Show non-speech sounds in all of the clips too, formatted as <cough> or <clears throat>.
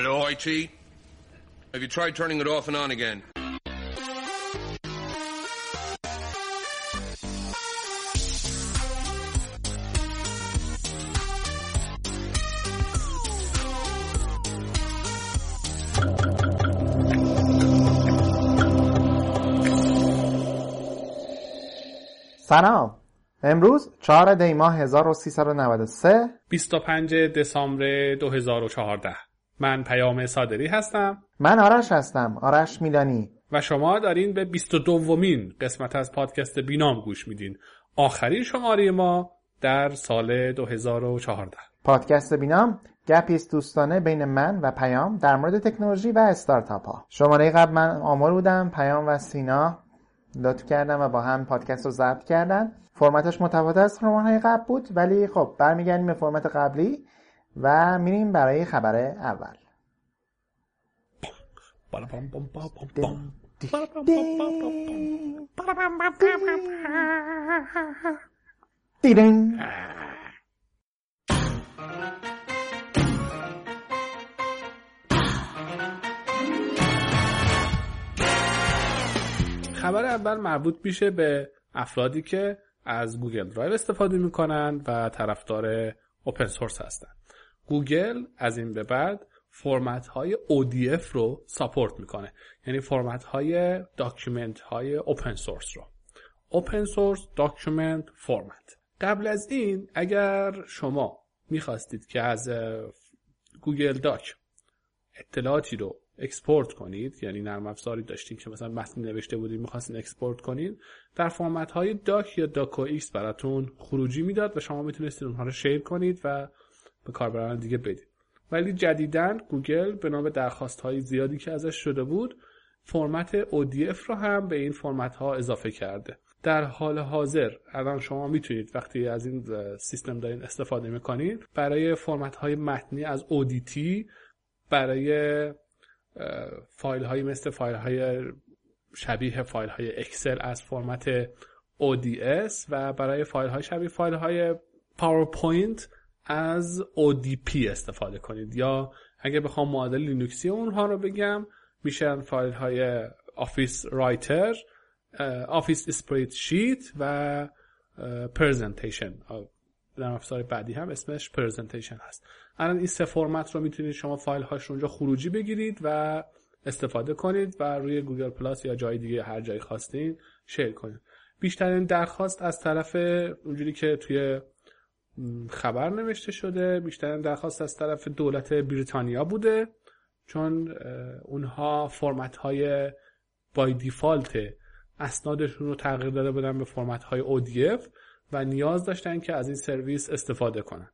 Hello, IT? Have you tried turning it off and on again? سلام امروز 4 دی ماه 1393 25 دسامبر 2014 من پیام صادری هستم. من آرش هستم آرش میلانی. و شما دارین به 22 مین قسمت از پادکست بینام گوش میدین. آخرین شماره ما در سال 2014 پادکست بینام گپیست دوستانه بین من و پیام در مورد تکنولوژی و استارتاپ ها شماره قبل من آمار بودم پیام و سینا لطف کردن و با هم پادکست رو ضبط کردن. فرمتش متفاوت از های قبل بود ولی خب برمیگردیم به فرمت قبلی. و میریم برای خبر اول. خبر اول مربوط میشه به افرادی که از Google Drive استفاده می‌کنن و طرفدار open source هستن. گوگل از این به بعد فرمت های ODF رو support می‌کنه. یعنی فرمت های document های open source رو. open source document format قبل از این اگر شما می‌خواستید که از Google Doc اطلاعاتی رو export کنید یعنی نرم افزاری داشتین که مثلا متن نوشته بودید می‌خواستین export کنید در فرمت های DOC یا DOCX براتون خروجی می‌داد و شما می‌تونستید اونها رو share کنید و به کاربران دیگه بدید ولی جدیدا گوگل بنا به درخواست های زیادی که ازش شده بود فرمت ODF رو هم به این فرمت ها اضافه کرده. در حال حاضر الان شما می‌تونید وقتی از این سیستم دارین استفاده می‌کنید برای فرمت های متنی از ODT برای فایل های مثل فایل های شبیه فایل های Excel از فرمت ODS و برای فایل های شبیه فایل های PowerPoint از ODP استفاده کنید. یا اگه بخوام معادل لینوکسی اونها رو بگم میشن فایل های Office Writer Office Spreadsheet و Presentation. نرم افزار بعدی هم اسمش Presentation هست. الان این سه فرمت رو می‌تونید شما فایل هاش رو اونجا خروجی بگیرید و استفاده کنید و روی Google Plus یا جای دیگه هر جایی خواستین share کنید. بیشترین درخواست از طرف اونجوری که توی خبر نوشته شده بیشترین درخواست از طرف دولت بریتانیا بوده چون اونها فرمت های by default اسنادشون رو تغییر داده بودن به فرمت های ODF و نیاز داشتن که از این سرویس استفاده کنن.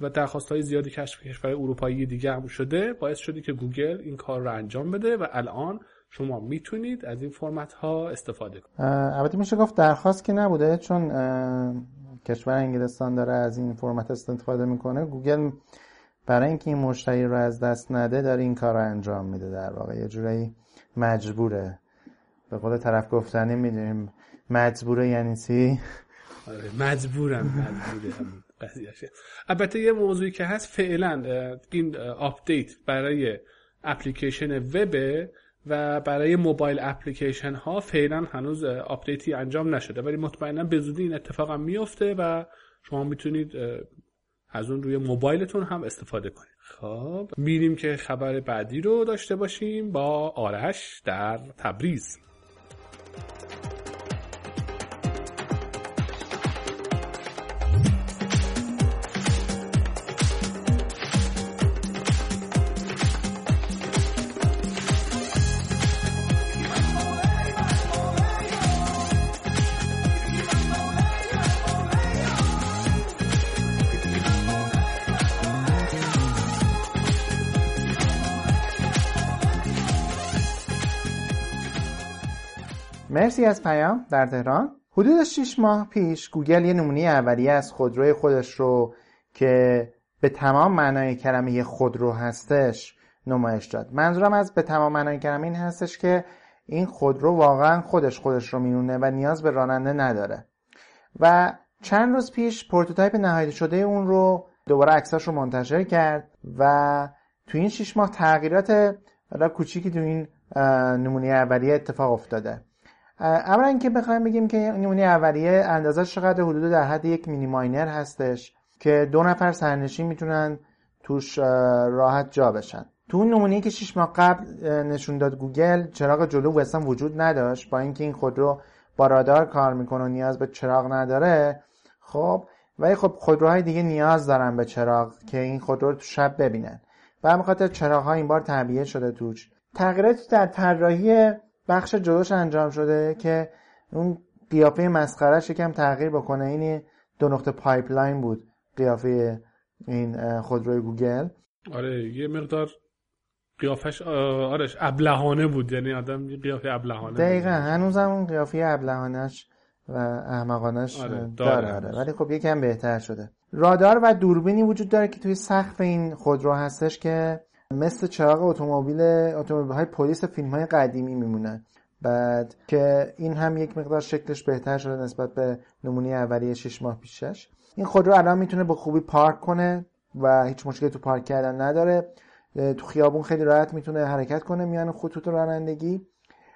و درخواست های زیادی کشف کشور اروپایی دیگه هم شده. باعث شده که گوگل این کار رو انجام بده و الان شما می‌تونید از این فرمت ها استفاده کنید. البته میشه گفت درخواست که نبوده چون کشور انگلستان داره از این فرمت استفاده می‌کنه. گوگل برای اینکه این مشتری رو از دست نده داره این کار رو انجام میده در واقع. یه جورایی مجبوره. به قول طرف گفتنی می‌دونیم. مجبوره یعنی چی؟ آره مجبورم مجبوره قضیه‌شه البته یه موضوعی که هست فعلا این update برای اپلیکیشن وب و برای mobile application ها فعلا هنوز update ی انجام نشده. ولی مطمئنا به زودی این اتفاق هم میفته و شما می‌تونید از اون روی موبایلتون هم استفاده کنید. خب میریم که خبر بعدی رو داشته باشیم با آرش در تبریز. مرسی از پیام در تهران. حدود 6 ماه پیش گوگل یه نمونه اولیه از خودروی خودش رو که به تمام معنای کلمه خودرو هستش نمایش داد. منظورم از به تمام معنای کلمه این هستش که این خودرو واقعا خودش خودش رو می‌رونه و نیاز به راننده نداره. و چند روز پیش prototype نهایی شده اون رو دوباره عکساش رو منتشر کرد و تو این شش ماه تغییرات را کوچیکی تو این نمونه اولیه اتفاق افتاده. اولا اینکه بخوایم بگیم که نمونه اولیه اندازه چقدر حدود در حد یک مینی ماینر هستش که دو نفر سرنشین می‌تونن توش راحت جا بشن. تو اون نمونه که 6 ماه قبل نشون داد گوگل چراغ جلو اصلا وجود نداشت. با اینکه این خودرو با رادار کار می‌کنه و نیاز به چراغ نداره خب ولی خب خودروهای دیگه نیاز دارن به چراغ که این خودرو رو تو شب ببینن. و خاطر چراغ ها این بار تعبیه شده توش. تغییرات در طراحی بخش جلوش انجام شده که اون قیافه مسخرهش یکم تغییر بکنه. این دو نقطه pipeline بود قیافه این خودروی گوگل. آره یه مقدار قیافش آرش ابلهانه بود. یعنی آدم یه قیافه ابلهانه دقیقا هنوزم اون قیافه ابلهانش و احمقانش آره داره, داره. ولی خب یکم بهتر شده. رادار و دوربینی وجود داره که توی سقف این خودرو هستش که مثل چراغ اتومبیل اتومبیل های پلیس فیلم های قدیمی میمونن. بعد که این هم یک مقدار شکلش بهتر شده نسبت به نمونه اولیه 6 ماه پیشش این خودرو الان می‌تونه با خوبی پارک کنه و هیچ مشکلی تو پارک کردن نداره. تو خیابون خیلی راحت می‌تونه حرکت کنه میان خطوط رانندگی.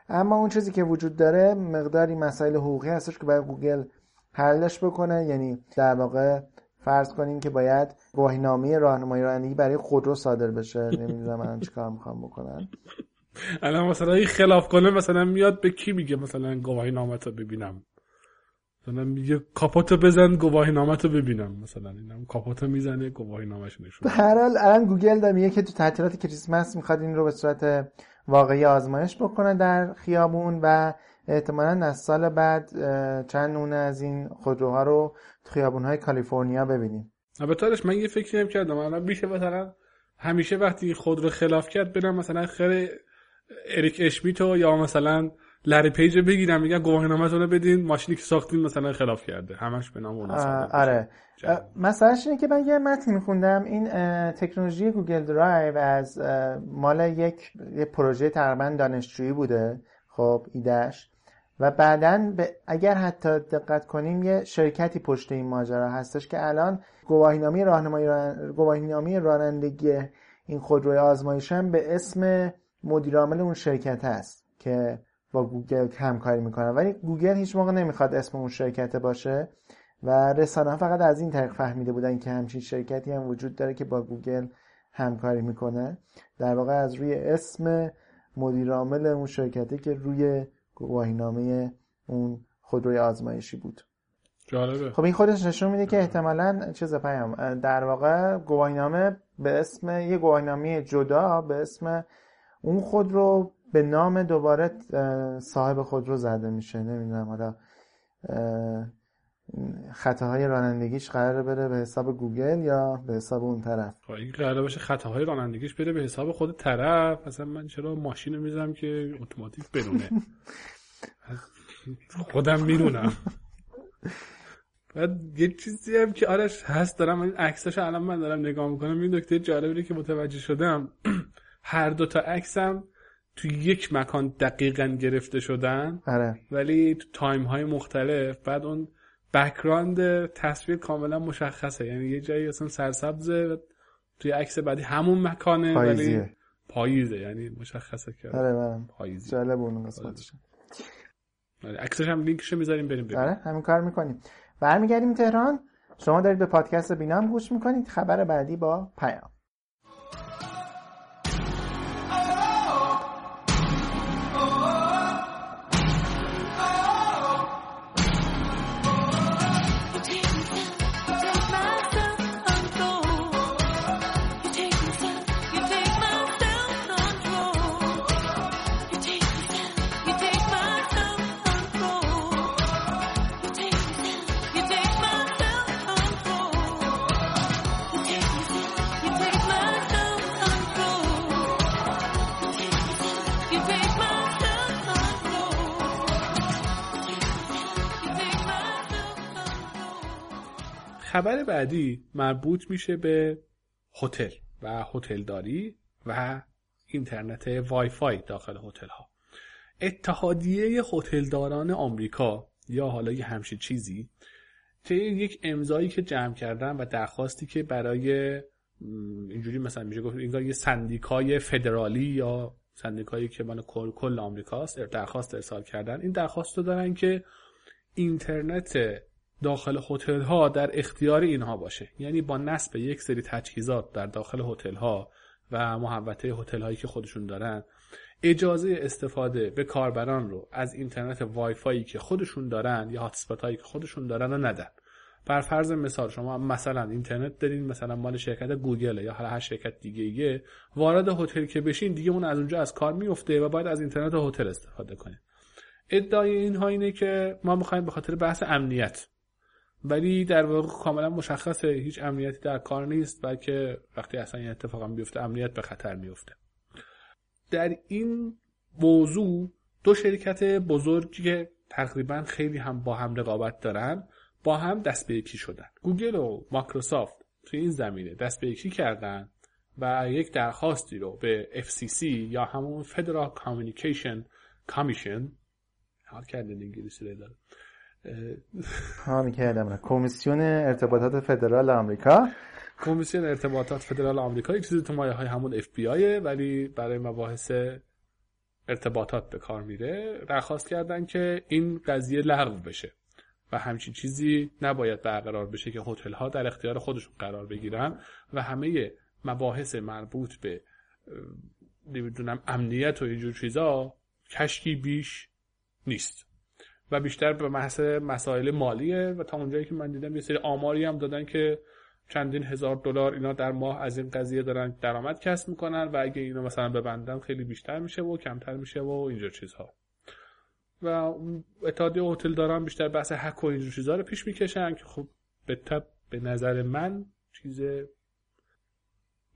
اما اون چیزی که وجود داره مقداری مسائل حقوقی هستش که باید گوگل حلش بکنه. یعنی در واقع فرض کنیم که باید گواهینامه راهنمایی رانندگی برای خودرو صادر بشه. نمی‌دونم من چیکار می‌خوام بکنن. الان مثلا این خلاف کنه مثلا میاد به کی میگه مثلا گواهی نامت ببینم؟ مثلا میگه کاپوتو بزن گواهی نامتو ببینم. مثلا اینم کاپوتو می‌زنه گواهی نامش نشون به هر حال الان گوگل داره میگه که تو تعطیلات کریسمس می‌خواد این رو به صورت واقعی آزمایش بکنه در خیابون و احتمالا از سال بعد چند نمونه از این خودروها رو تو خیابون های کالیفرنیا ببینیم. البته من یه فکری هم کردم. الان میشه مثلا همیشه وقتی خود رو خلاف کرد برم مثلا خر اریک اشمیتو یا مثلا لری پیج بگیرم میگن رو بدین ماشینی که ساختین مثلا خلاف کرده. همش به نام اون آره. مثلا اینه که من یه متن میخوندم این تکنولوژی گوگل درایو از مال یک یه پروژه تقریبا دانشجویی بوده خب ایدهش و بعدا اگر حتی دقت کنیم یه شرکتی پشت این ماجرا هستش که الان گواهینامه راهنمایی گواهینامه رانندگی این خودروی آزمایش هم به اسم مدیرعامل اون شرکت هست که با گوگل همکاری می‌کنه. ولی گوگل هیچ موقع نمی‌خواد اسم اون شرکت باشه و رسانه فقط از این طریق فهمیده بودن که همچین شرکتی هم وجود داره که با گوگل همکاری می‌کنه. در واقع از روی اسم مدیرعامل اون شرکتی که روی گواهینامه اون خودروی آزمایشی بود. جالبه. خب این خودش نشون میده که احتمالا چیز پیام در واقع گواهینامه به اسم یه گواهینامه جدا به اسم اون خودرو به نام دوباره صاحب خودرو زده میشه. نمی‌دونم حالا خطاهای رانندگیش قراره بره به حساب گوگل یا به حساب اون طرف؟ خب، این قراره باشه خطاهای رانندگیش بره به حساب خود طرف. مثلا من چرا ماشین رو می‌زنم که اتوماتیک بدونه <laughs> خودم می‌دونم. بعد یه چیزی هم که آرش هست دارم این عکسش الان من دارم نگاه می‌کنم. این نکته جالبی که متوجه شدم. <clears throat> هر دو تا عکسم تو یک مکان دقیقا گرفته شدن. آره. ولی تو تایم های مختلف بعد اون بکراند تصویر کاملا مشخصه. یعنی یه جایی اصلا سرسبزه توی عکس بعدی همون مکانه پاییزیه. ولی پاییزه یعنی مشخصه که آره بله. پاییزی جالب اون قسمتش آره، عکسش هم لینکش می‌ذاریم بریم ببینیم. آره همین کار می‌کنیم. برمیگردیم تهران. شما دارید به پادکست بینام گوش می‌کنید. خبر بعدی با پیام. بعدی مربوط میشه به هتل و هتلداری و اینترنت وای فای داخل هتل ها اتحادیه هتلداران آمریکا یا حالا یه همچین چیزی طی یک امضایی که جمع کردن و درخواستی که برای اینجوری مثلا میشه گفت انگار یه سندیکای فدرالی یا سندیکایی که مال کل کل آمریکاست درخواست ارسال کردن این درخواست رو دارن که اینترنت داخل هتل ها در اختیار اینها باشه. یعنی با نصب یک سری تجهیزات در داخل هتل ها و محوطه هتل هایی که خودشون دارن اجازه استفاده به کاربران رو از اینترنت وای فایی که خودشون دارن یا hotspot هایی که خودشون دارن رو ندن. بر فرض مثال شما مثلا اینترنت دارین مثلا مال شرکت گوگل یا هر شرکت دیگه ایه وارد هتل که بشین دیگه اون از اونجا از کار میفته و باید از اینترنت هتل استفاده کنید ادعای اینها اینه که ما می‌خوایم به خاطر بحث امنیت ولی در واقع کاملا مشخصه هیچ امنیتی در کار نیست بلکه وقتی اصلا این اتفاق بیفته امنیت به خطر میفته در این موضوع دو شرکت بزرگی که تقریبا خیلی هم با هم رقابت دارن با هم دست به یکی شدن. گوگل و مایکروسافت توی این زمینه دست به یکی کردن و یک درخواستی رو به FCC یا همون Federal Communication Commission حال کردن انگلیسی رو داره حال کردم کمیسیون ارتباطات فدرال آمریکا. کمیسیون ارتباطات فدرال آمریکا یک چیزی تو مایه های همون اف بی آیه ولی برای مباحث ارتباطات به کار میره. درخواست کردن که این قضیه لغو بشه و همچین چیزی نباید برقرار بشه که هتل ها در اختیار خودشون قرار بگیرن و همه مباحث مربوط به نمی‌دونم امنیت و اینجور چیزا کشکی بیش نیست. و بیشتر به محض مسائل مالیه و تا اونجایی که من دیدم یه سری آماری هم دادن که چندین هزار دلار اینا در ماه از این قضیه دارن درآمد کسب می‌کنن و اگه اینا مثلا ببندن خیلی بیشتر میشه و کمتر میشه و اینجور چیزها. و اتحادیه هتل دارن بیشتر بحث حق و اینجور چیزها رو پیش می‌کشن که خب به تب به نظر من چیز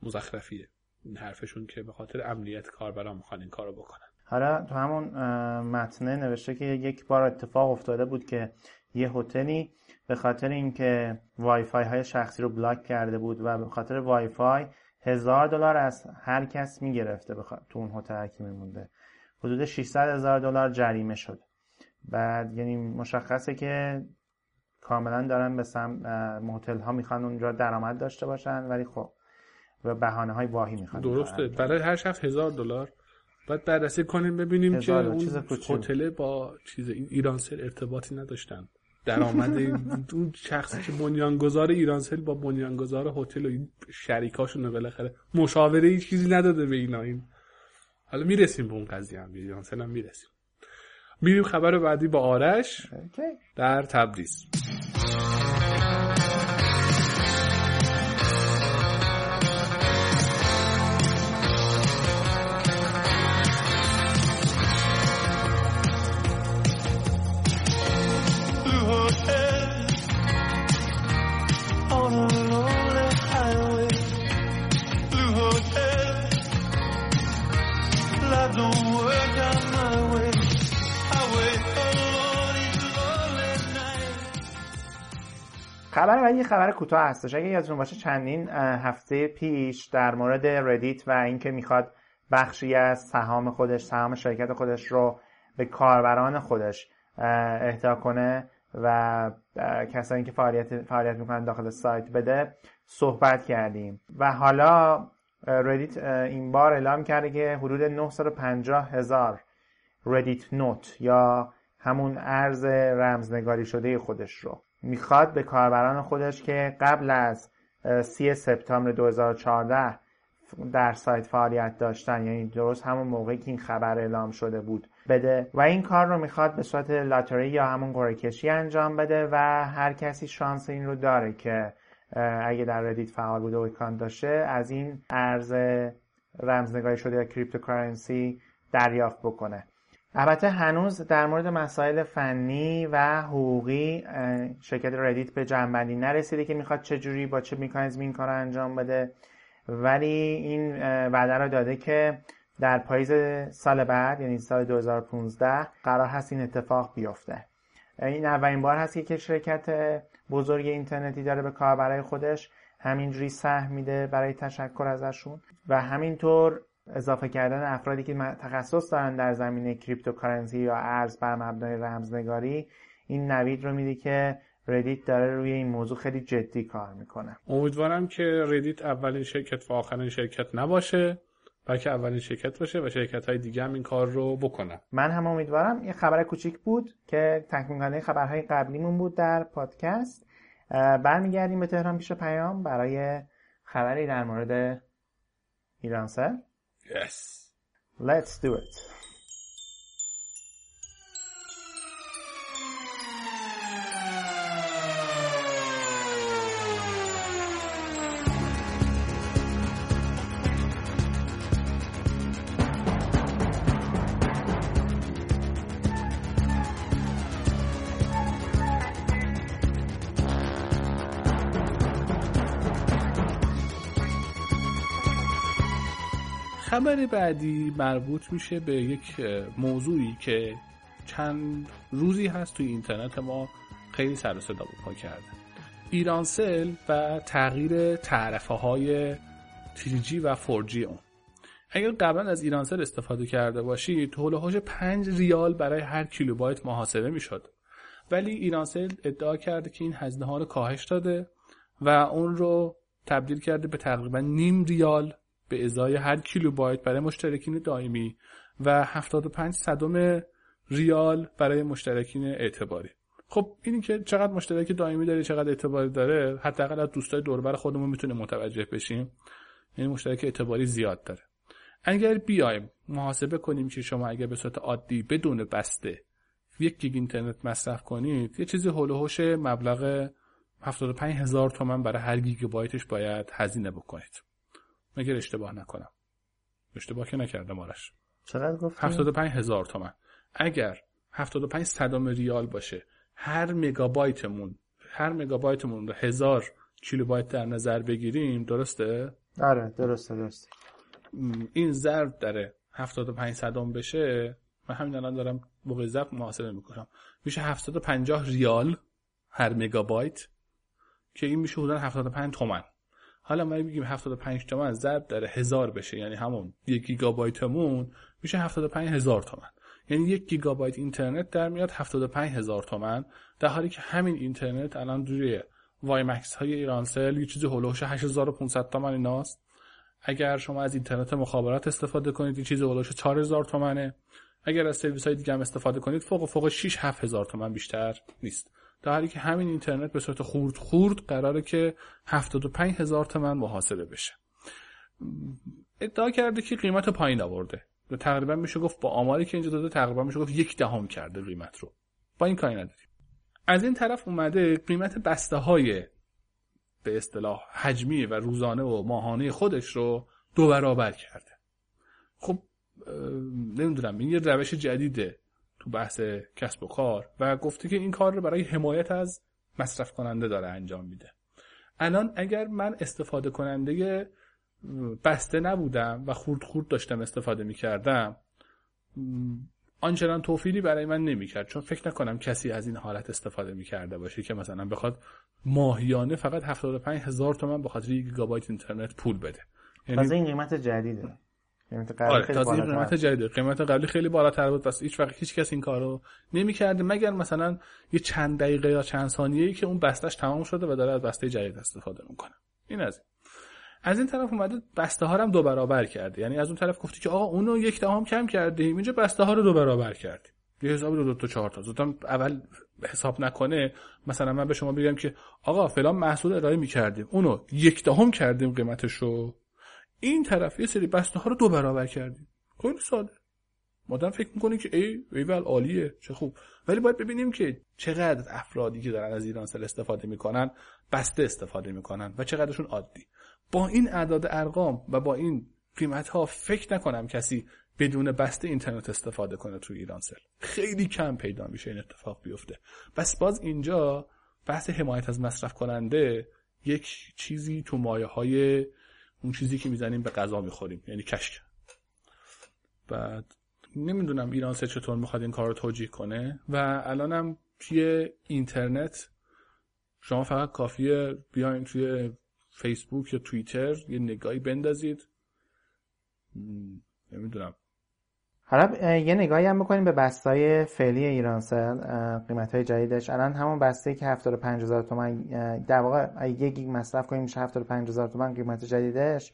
مزخرفیه. این حرفشون که به خاطر امنیت کاربران می‌خوان این کارو بکنن. حالا تو همون متنه نوشته که یک بار اتفاق افتاده بود که یه هتلی به خاطر اینکه وای فای های شخصی رو بلاک کرده بود و به خاطر وای فای هزار دلار از هر کس می‌گرفته بخ... تو اون هتل که میمونده. حدود 600 هزار دلار جریمه شد. بعد یعنی مشخصه که کاملا دارن به سم هتل ها می‌خوان اونجا درآمد داشته باشن ولی خب به بهانه های واهی می‌خوان. درسته. برای هر شخص هزار دلار؟ باید بررسی کنیم ببینیم که اون هتل با چیز ایرانسل ارتباطی نداشتن. درآمد اون شخصی که بنیانگذار ایرانسل با بنیانگذار هتل و این شریکاشون بالاخره مشاوره هیچ چیزی نداده به اینا. این حالا می‌رسیم به اون قضیه هم ایرانسل هم می‌رسیم. میریم خبر بعدی با آرش در تبریز. خبر بعدی خبر کوتاه هستش. اگه یادتون باشه چندین هفته پیش در مورد ردیت و اینکه می‌خواد بخشی از سهام خودش سهام شرکت خودش رو به کاربران خودش اهدا کنه و کسانی که فعالیت فعالیت می‌کنن داخل سایت بده صحبت کردیم. و حالا ردیت این بار اعلام کرده که حدود 950 هزار ردیت note یا همون ارز رمزنگاری شده خودش رو. می‌خواد به کاربران خودش که قبل از 3 سپتامبر 2014 در سایت فعالیت داشتن یعنی درست همون موقعی که این خبر اعلام شده بود بده. و این کار رو می‌خواد به صورت lottery یا همون قرعه کشی انجام بده و هر کسی شانس این رو داره که اگه در ردیت فعال بوده و account داشته از این ارز رمزنگاری شده یا cryptocurrency دریافت بکنه. البته هنوز در مورد مسائل فنی و حقوقی شرکت ردیت به جنبندی نرسیده که می‌خواد چجوری با چه میکانیزمی این کار رو انجام بده. ولی این وعده رو داده که در پاییز سال بعد یعنی سال 2015 قرار هست این اتفاق بیفته. این اولین بار هست که شرکت بزرگ اینترنتی داره به کاربرای خودش همینجوری سهم میده برای تشکر ازشون. و همینطور اضافه کردن افرادی که تخصص دارن در زمینه cryptocurrency یا ارز بر مبنای رمزنگاری این نوید رو میده که ردیت داره روی این موضوع خیلی جدی کار می‌کنه. امیدوارم که ردیت اولین شرکت و آخرین شرکت نباشه بلکه اولین شرکت باشه و شرکت های دیگه هم این کار رو بکنن. من هم امیدوارم. یه خبر کوچیک بود که تکمیل کننده خبرهای قبلیمون بود در پادکست. برمیگردیم به تهران پیش پیام برای خبری در مورد ایرانسل yes. Let's do it خبر بعدی مربوط میشه به یک موضوعی که چند روزی هست توی اینترنت ما خیلی سر و صدا پا کرده. ایرانسل و تغییر تعرفه های 3G و 4G اون. اگر قبلا از ایرانسل استفاده کرده باشی هوش 5 ریال برای هر کیلوبایت محاسبه می‌شد. ولی ایرانسل ادعا کرده که این هزینه ها رو کاهش داده و اون رو تبدیل کرده به تقریبا نیم ریال به ازای هر کیلوبایت برای مشترکین دائمی و 75 صدم ریال برای مشترکین اعتباری. خب اینی که چقدر مشترک دائمی داره چقدر اعتباری داره حداقل از دوستای دور و بر خودمون می‌تونه متوجه بشیم. یعنی مشترک اعتباری زیاد داره. اگر بیایم محاسبه کنیم که شما اگر به صورت عادی بدون بسته یک گیگ اینترنت مصرف کنید یه چیزی حول مبلغ 75 هزار تومن برای هر گیگابایتش باید هزینه بکنید. مگر اشتباه نکنم. اشتباه که نکردم آرش. چقدر گفت 75 هزار تومن. اگر 75 صدام ریال باشه هر مگابایتمون هر مگابایتمون رو هزار کیلوبایت در نظر بگیریم درسته؟ آره درسته درسته. این ضرب داره 75 صدام بشه من همین الان دارم موقع ضرب محاسبه می‌کنم. میشه 750 ریال هر مگابایت که این میشه حدود 75 تومن. حالا ما بگیم 75 تومن ضرب در هزار بشه. یعنی همون یک گیگابایتمون میشه 75 هزار تومن یعنی یک گیگابایت اینترنت در میاد 75 هزار تومن در حالی که همین اینترنت الان روی وای مکس های ایرانسل یه چیزی هلوش 8500 تومن ایناست. اگر شما از اینترنت مخابرات استفاده کنید یه چیزی هلوش 4000 تومنه. اگر از سرویس های دیگه هم استفاده کنید فوق فوق 6 7000 تومن بیشتر نیست. در حالی که همین اینترنت به صورت خورد خورد قراره که 75 هزار تومن محاسبه بشه. ادعا کرده که قیمت پایین آورده. تقریبا میشه گفت با آماری که اینجا داده تقریبا میشه گفت یک دهم کرده قیمت رو. با این کاری نداریم. از این طرف اومده قیمت بسته های به اصطلاح حجمی و روزانه و ماهانه خودش رو دو برابر کرده. خب نمی‌دونم این یه روش جدیده. تو بحث کسب و کار و گفته که این کار رو برای حمایت از مصرف کننده داره انجام میده. الان اگر من استفاده کننده بسته نبودم و خورد خورد داشتم استفاده می‌کردم آنچنان توفیری برای من نمی‌کرد. چون فکر نکنم کسی از این حالت استفاده می‌کرده باشه که مثلا بخواد ماهیانه فقط 75 هزار تومن بخاطر یک گیگابایت اینترنت پول بده. یعنی این قیمت جدیده. قیمت قبلی آره خیلی قیمت جدید. قیمت قبلی خیلی بالاتر بود. پس هیچ وقت هیچ کس این کارو نمی‌کرده. مگر مثلا یه چند دقیقه یا چند ثانیه‌ای که اون بستش تمام شده و داره از بسته جدید استفاده می‌کنه. این از این. از این طرف اومده بسته ها رو هم دو برابر کرده. یعنی از اون طرف گفتی که آقا اونو یک دهم کم کردیم. اینجا بسته ها رو دو برابر کردیم. یه حساب دو, دو تا چهار تا. زودم اول حساب نکنه. مثلا من به شما بگم که آقا فلان محصول ارائه می‌کردیم. اونو یک دهم کردیم قیمتشو. این طرف یه سری بسته ها رو دو برابر کردیم. خیلی ساده. مادم فکر می‌کنه که ای ایول عالیه. چه خوب. ولی باید ببینیم که چقدر افرادی که دارن از ایران سل استفاده می‌کنن بسته استفاده می‌کنن و چقدرشون عادی. با این اعداد ارقام و با این قیمت ها فکر نکنم کسی بدون بسته اینترنت استفاده کنه توی ایرانسل خیلی کم پیدا میشه این اتفاق بیفته. بس باز اینجا بحث حمایت از مصرف کننده یک چیزی تو مایه های اون چیزی که می‌زنیم به غذا می‌خوریم یعنی کشک. بعد نمی‌دونم ایران سه چطور می‌خواد این کار رو توجیه کنه و الانم توی اینترنت شما فقط کافیه بیاین توی فیسبوک یا توییتر یه نگاهی بندازید. نمی‌دونم. حالا یه نگاهی هم بکنیم به بستای فعلی ایرانسل قیمت های جدیدش. الان همون بسته که 75 هزار تومن در واقع یک گیگ مصرف کنیم میشه 75 هزار تومن قیمت جدیدش.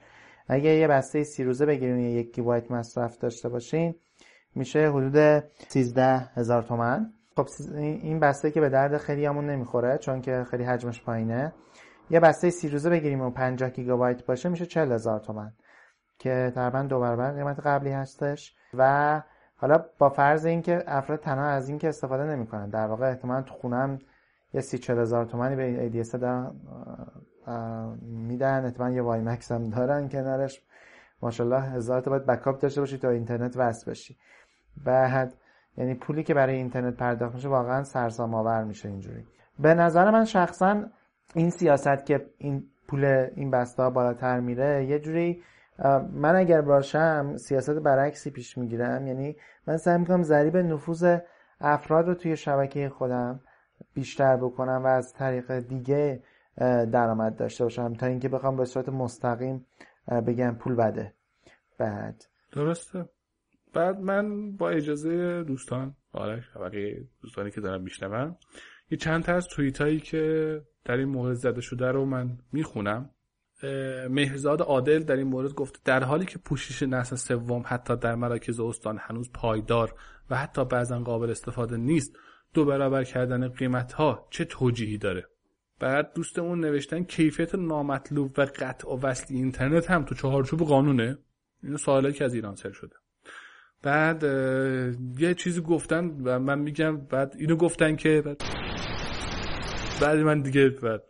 اگه یه بسته سی روزه بگیریم یک گیگابایت مصرف داشته باشین میشه حدود 13 هزار تومن خب این بسته که به درد خیلی همون نمی‌خوره چون که خیلی حجمش پایینه. یه بسته سی روزه بگیریم و 50 گیگابایت باشه میشه 40 هزار تومن که تقریبا دو برابر قیمت قبلی هستش. و حالا با فرض اینکه افراد تنها از این که استفاده نمی‌کنن در واقع احتمالا تو خونم یه سی چل هزار تومنی به ADS دارن میدن. احتمالا یه وای مکس هم دارن کنارش. ماشاءالله هزار تا باید بکاپ داشته باشی تا اینترنت وصل بشی. بعد یعنی پولی که برای اینترنت پرداخت میشه واقعا سرسام آور میشه اینجوری. به نظر من شخصا این سیاست که این پول این بسته بالاتر میره یه جوری من اگر باشم سیاست برعکسی پیش می‌گیرم. یعنی من سعی می‌کنم ضریب نفوذ افراد رو توی شبکه خودم بیشتر بکنم و از طریق دیگه درآمد داشته باشم تا اینکه بخوام به صورت مستقیم بگم پول بده. بعد. درسته. بعد من با اجازه دوستان آرش بقیه دوستانی که دارم میشنوم یه چند تا از توییت هایی که در این مورد زده شده رو من می‌خونم. مهرزاد عادل در این مورد گفته در حالی که پوشش نسل سوم حتی در مراکز استان هنوز پایدار و حتی بعضا قابل استفاده نیست دو برابر کردن قیمت ها چه توجیهی داره؟ بعد دوستمون نوشتن کیفیت نامطلوب و قطع و وصل اینترنت هم تو چهارچوب قانونه؟ اینو سوالی که از ایران سر شده. بعد یه چیزی گفتن و من میگم بعد اینو گفتن که بعد, بعد من دیگه بعد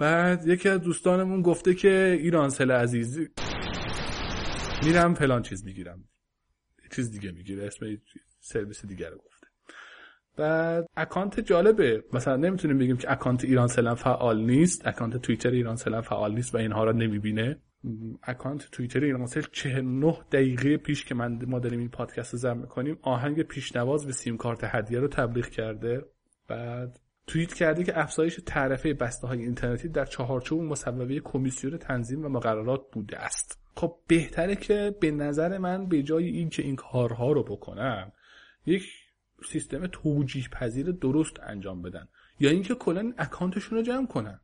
بعد یکی از دوستانمون گفته که ایرانسل عزیز میرم فلان چیز می‌گیرم. چیز دیگه می‌گیره اسم سرویس دیگر رو گفته. بعد account جالبه. مثلا نمی‌تونیم بگیم که account ایرانسل فعال نیست. account توییتر ایرانسل فعال نیست و اینها را نمی‌بینه. اکانت توییتر ایرانسل 49 دقیقه پیش که من ما داریم این پادکست رو ضبط می‌کنیم آهنگ پیشنواز به سیم کارت هدیه رو تبلیغ کرده. بعد توییت کرده که افزایش تعرفه بسته های اینترنتی در چهارچوب مصوبه کمیسیون تنظیم و مقررات بوده است. خب بهتره که به نظر من به جای این که این کارها رو بکنن یک سیستم توجیه پذیر درست انجام بدن. یا اینکه کلا اکانتشون رو جمع کنن.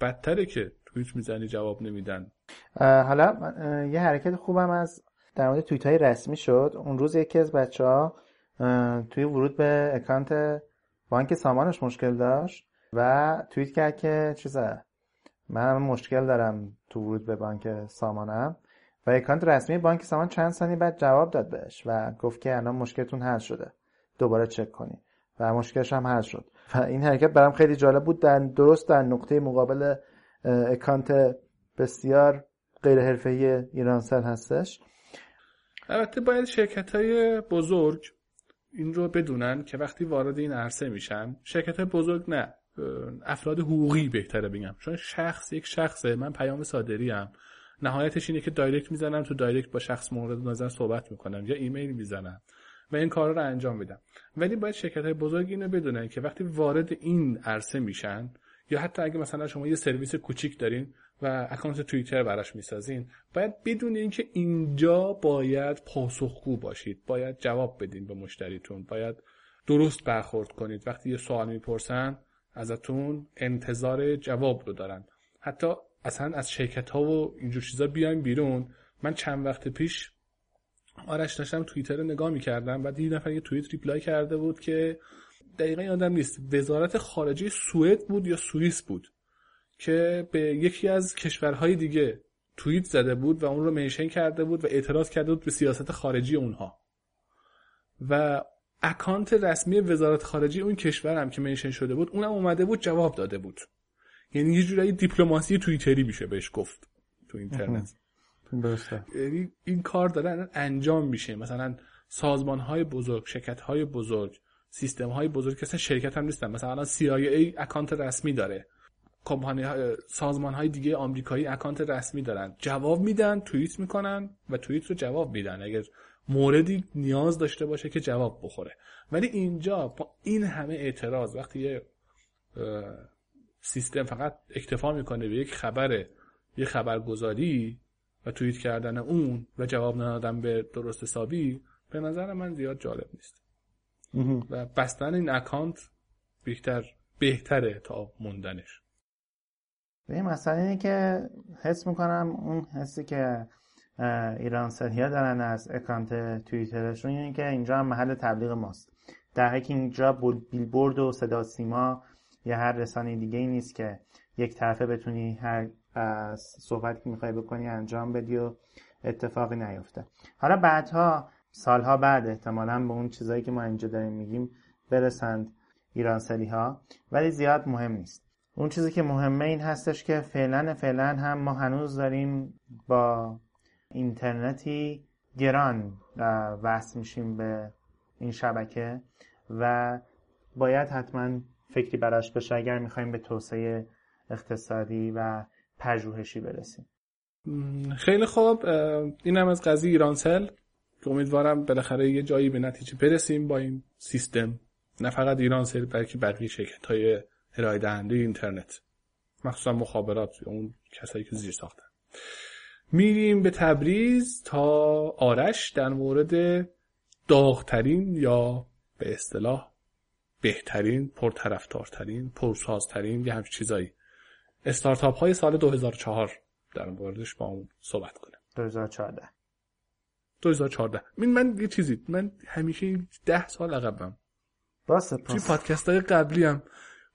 بدتره که توییت می‌زنی جواب نمیدن. حالا یه حرکت خوبم از در مورد توییت های رسمی شد. اون روز یکی از بچه ها توی ورود به اکانت بانک سامانش مشکل داشت و توییت کرد که چیزه من مشکل دارم تو ورود به بانک سامانم. و اکانت رسمی بانک سامان چند ثانیه بعد جواب داد بهش و گفت که الان مشکلتون حل شده. دوباره چک کنی و مشکلش هم حل شد. و این حرکت برام خیلی جالب بود. در درست در نقطه مقابل account بسیار غیر حرفه‌ای ایرانسل هستش. البته باید شرکت های بزرگ این رو بدونن که وقتی وارد این عرصه میشن شرکت بزرگ نه. افراد حقوقی بهتره بگم. چون شخص یک شخصه. من پیام صادری هم نهایتش اینه که direct می‌زنم تو direct با شخص مورد نظر صحبت می‌کنم یا ایمیل می‌زنم و این کار رو انجام میدم. ولی باید شرکت های بزرگ اینو بدونن که وقتی وارد این عرصه میشن یا حتی اگه مثلا شما یه سرویس کوچیک دارین و اکانت توییتر براش می‌سازین. باید بدونین که اینجا باید پاسخگو باشید. باید جواب بدین به مشتریتون. باید درست برخورد کنید. وقتی یه سوال می‌پرسن ازتون انتظار جواب رو دارن. حتی اصلا از شرکت ها و اینجور چیزا بیایم بیرون. من چند وقت پیش آرش داشتم توییتر رو نگاه می‌کردم. و یه نفر یه توییت reply کرده بود که دقیقا یادم نیست وزارت خارجه سوئد بود یا سوئیس بود. که به یکی از کشورهای دیگه توییت زده بود و اون رو mention کرده بود و اعتراض کرده بود به سیاست خارجی اونها. و account رسمی وزارت خارجی اون کشور هم که mention شده بود اونم اومده بود جواب داده بود. یعنی یه جورایی دیپلماسی توییتری میشه بهش گفت تو اینترنت. یعنی این کار داره انجام میشه. مثلا سازمان های بزرگ شرکت های بزرگ سیستم های بزرگ که شرکت هم نیستن. مثلا الان CIA اکانت رسمی داره. کمپانی سازمان های دیگه آمریکایی اکانت رسمی دارن. جواب میدن توییت می‌کنن و توییت رو جواب میدن. اگر موردی نیاز داشته باشه که جواب بخوره. ولی اینجا با این همه اعتراض وقتی یه سیستم فقط اکتفا می‌کنه به یک خبر یه خبرگزاری و توییت کردن اون و جواب ندادن به درست حسابی به نظر من زیاد جالب نیست. و بستن این اکانت بیشتر بهتره تا موندنش. به مسئله اینه که حس می‌کنم اون حسی که ایران ها دارن از اکانت توییترشون اینه که اینجا هم محل تبلیغ ماست. در که اینجا بیلبورد و صدا سیما یا هر رسانه دیگه ای نیست که یک طرفه بتونی هر صحبتی که می‌خوای بکنی انجام بدی و اتفاقی نیفته. حالا بعدها سالها بعد احتمالا به اون چیزایی که ما اینجا داریم میگیم برسند ایرانسلی ها ولی زیاد مهم نیست. اون چیزی که مهمه این هستش که فعلا فعلا هم ما هنوز داریم با اینترنتی گران وصل میشیم به این شبکه و باید حتما فکری براش بشه اگر می‌خوایم به توسعه اقتصادی و پژوهشی برسیم. خیلی خوب. این هم از قضیه ایرانسل که امیدوارم بالاخره یه جایی به نتیجه برسیم با این سیستم. نه فقط ایرانسل بلکه بقیه شرکت های ارائه دهنده اینترنت. مخصوصا مخابرات اون کسایی که زیر ساختن میریم به تبریز تا آرش در مورد داغترین یا به اصطلاح بهترین پرطرفدارترین پرسازترین یه همچین چیزایی. استارتاپ های سال 2004 در موردش با اون صحبت کنه 2014 2014 من من یه چیزی من همیشه ده سال عقبم. باسه توی پادکست های قبلی هم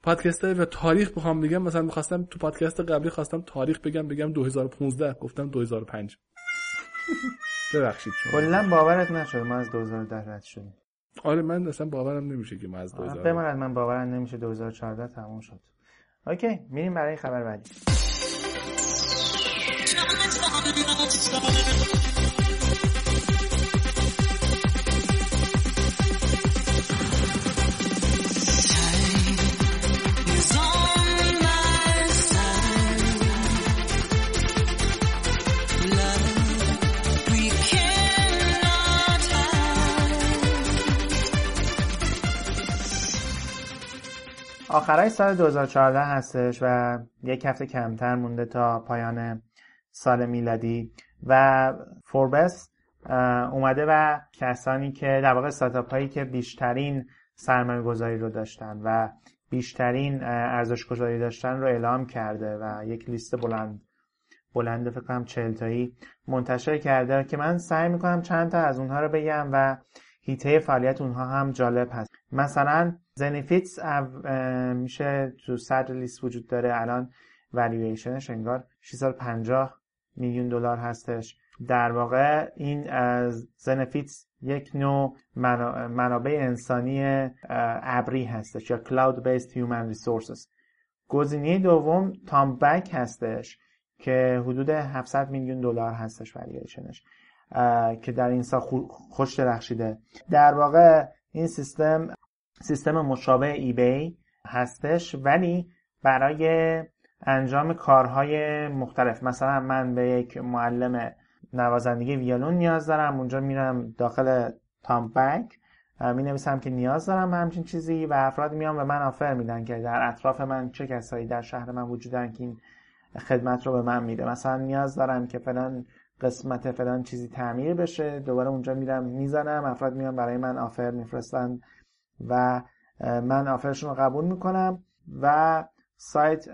پادکست های و تاریخ بخوام بگم مثلا می‌خواستم تو پادکست قبلی خواستم تاریخ بگم بگم 2015 گفتم 2005 <laughs> ببخشید شما. کلا باورت نشد ما از 2010 رد شدیم. آره من اصلا باورم نمیشه که ما از 2000 بماند من باورم نمیشه 2014 تموم شد. اوکی میریم برای خبر بعدی. آخرای سال 2014 هستش و یک هفته کمتر مونده تا پایان سال میلادی و فوربس اومده و کسانی که در واقع ستاپ هایی که بیشترین سرمایه گذاری رو داشتن و بیشترین ارزش گذاری داشتن رو اعلام کرده و یک لیست بلند بلند فکر کنم چلتایی منتشر کرده که من سعی می‌کنم چند تا از اونها رو بگم و هیته فعالیت اونها هم جالب هست. مثلا زنیفیتس میشه تو صدر لیست وجود داره الان والیویشنش انگار 650 میلیون دلار هستش. در واقع این زنفیتس یک نوع منابع انسانی ابری هستش یا Cloud Based Human Resources. گزینه دوم تام بک هستش که حدود 700 میلیون دلار هستش والیویشنش که در این سال خوش درخشیده. در واقع این سیستم سیستم مشابه ایبی هستش ولی برای انجام کارهای مختلف مثلا من به یک معلم نوازندگی ویولون نیاز دارم اونجا میرم داخل تام بک می نویسم که نیاز دارم به همچین چیزی و افراد میان به من آفر میدن که در اطراف من چه کسایی در شهر من وجود دارن که این خدمت رو به من میده. مثلا نیاز دارم که فلان قسمت فلان چیزی تعمیر بشه دوباره اونجا میرم می‌زنم افراد میان برای من آفر میفرستن. و من آفرشون رو قبول می‌کنم و سایت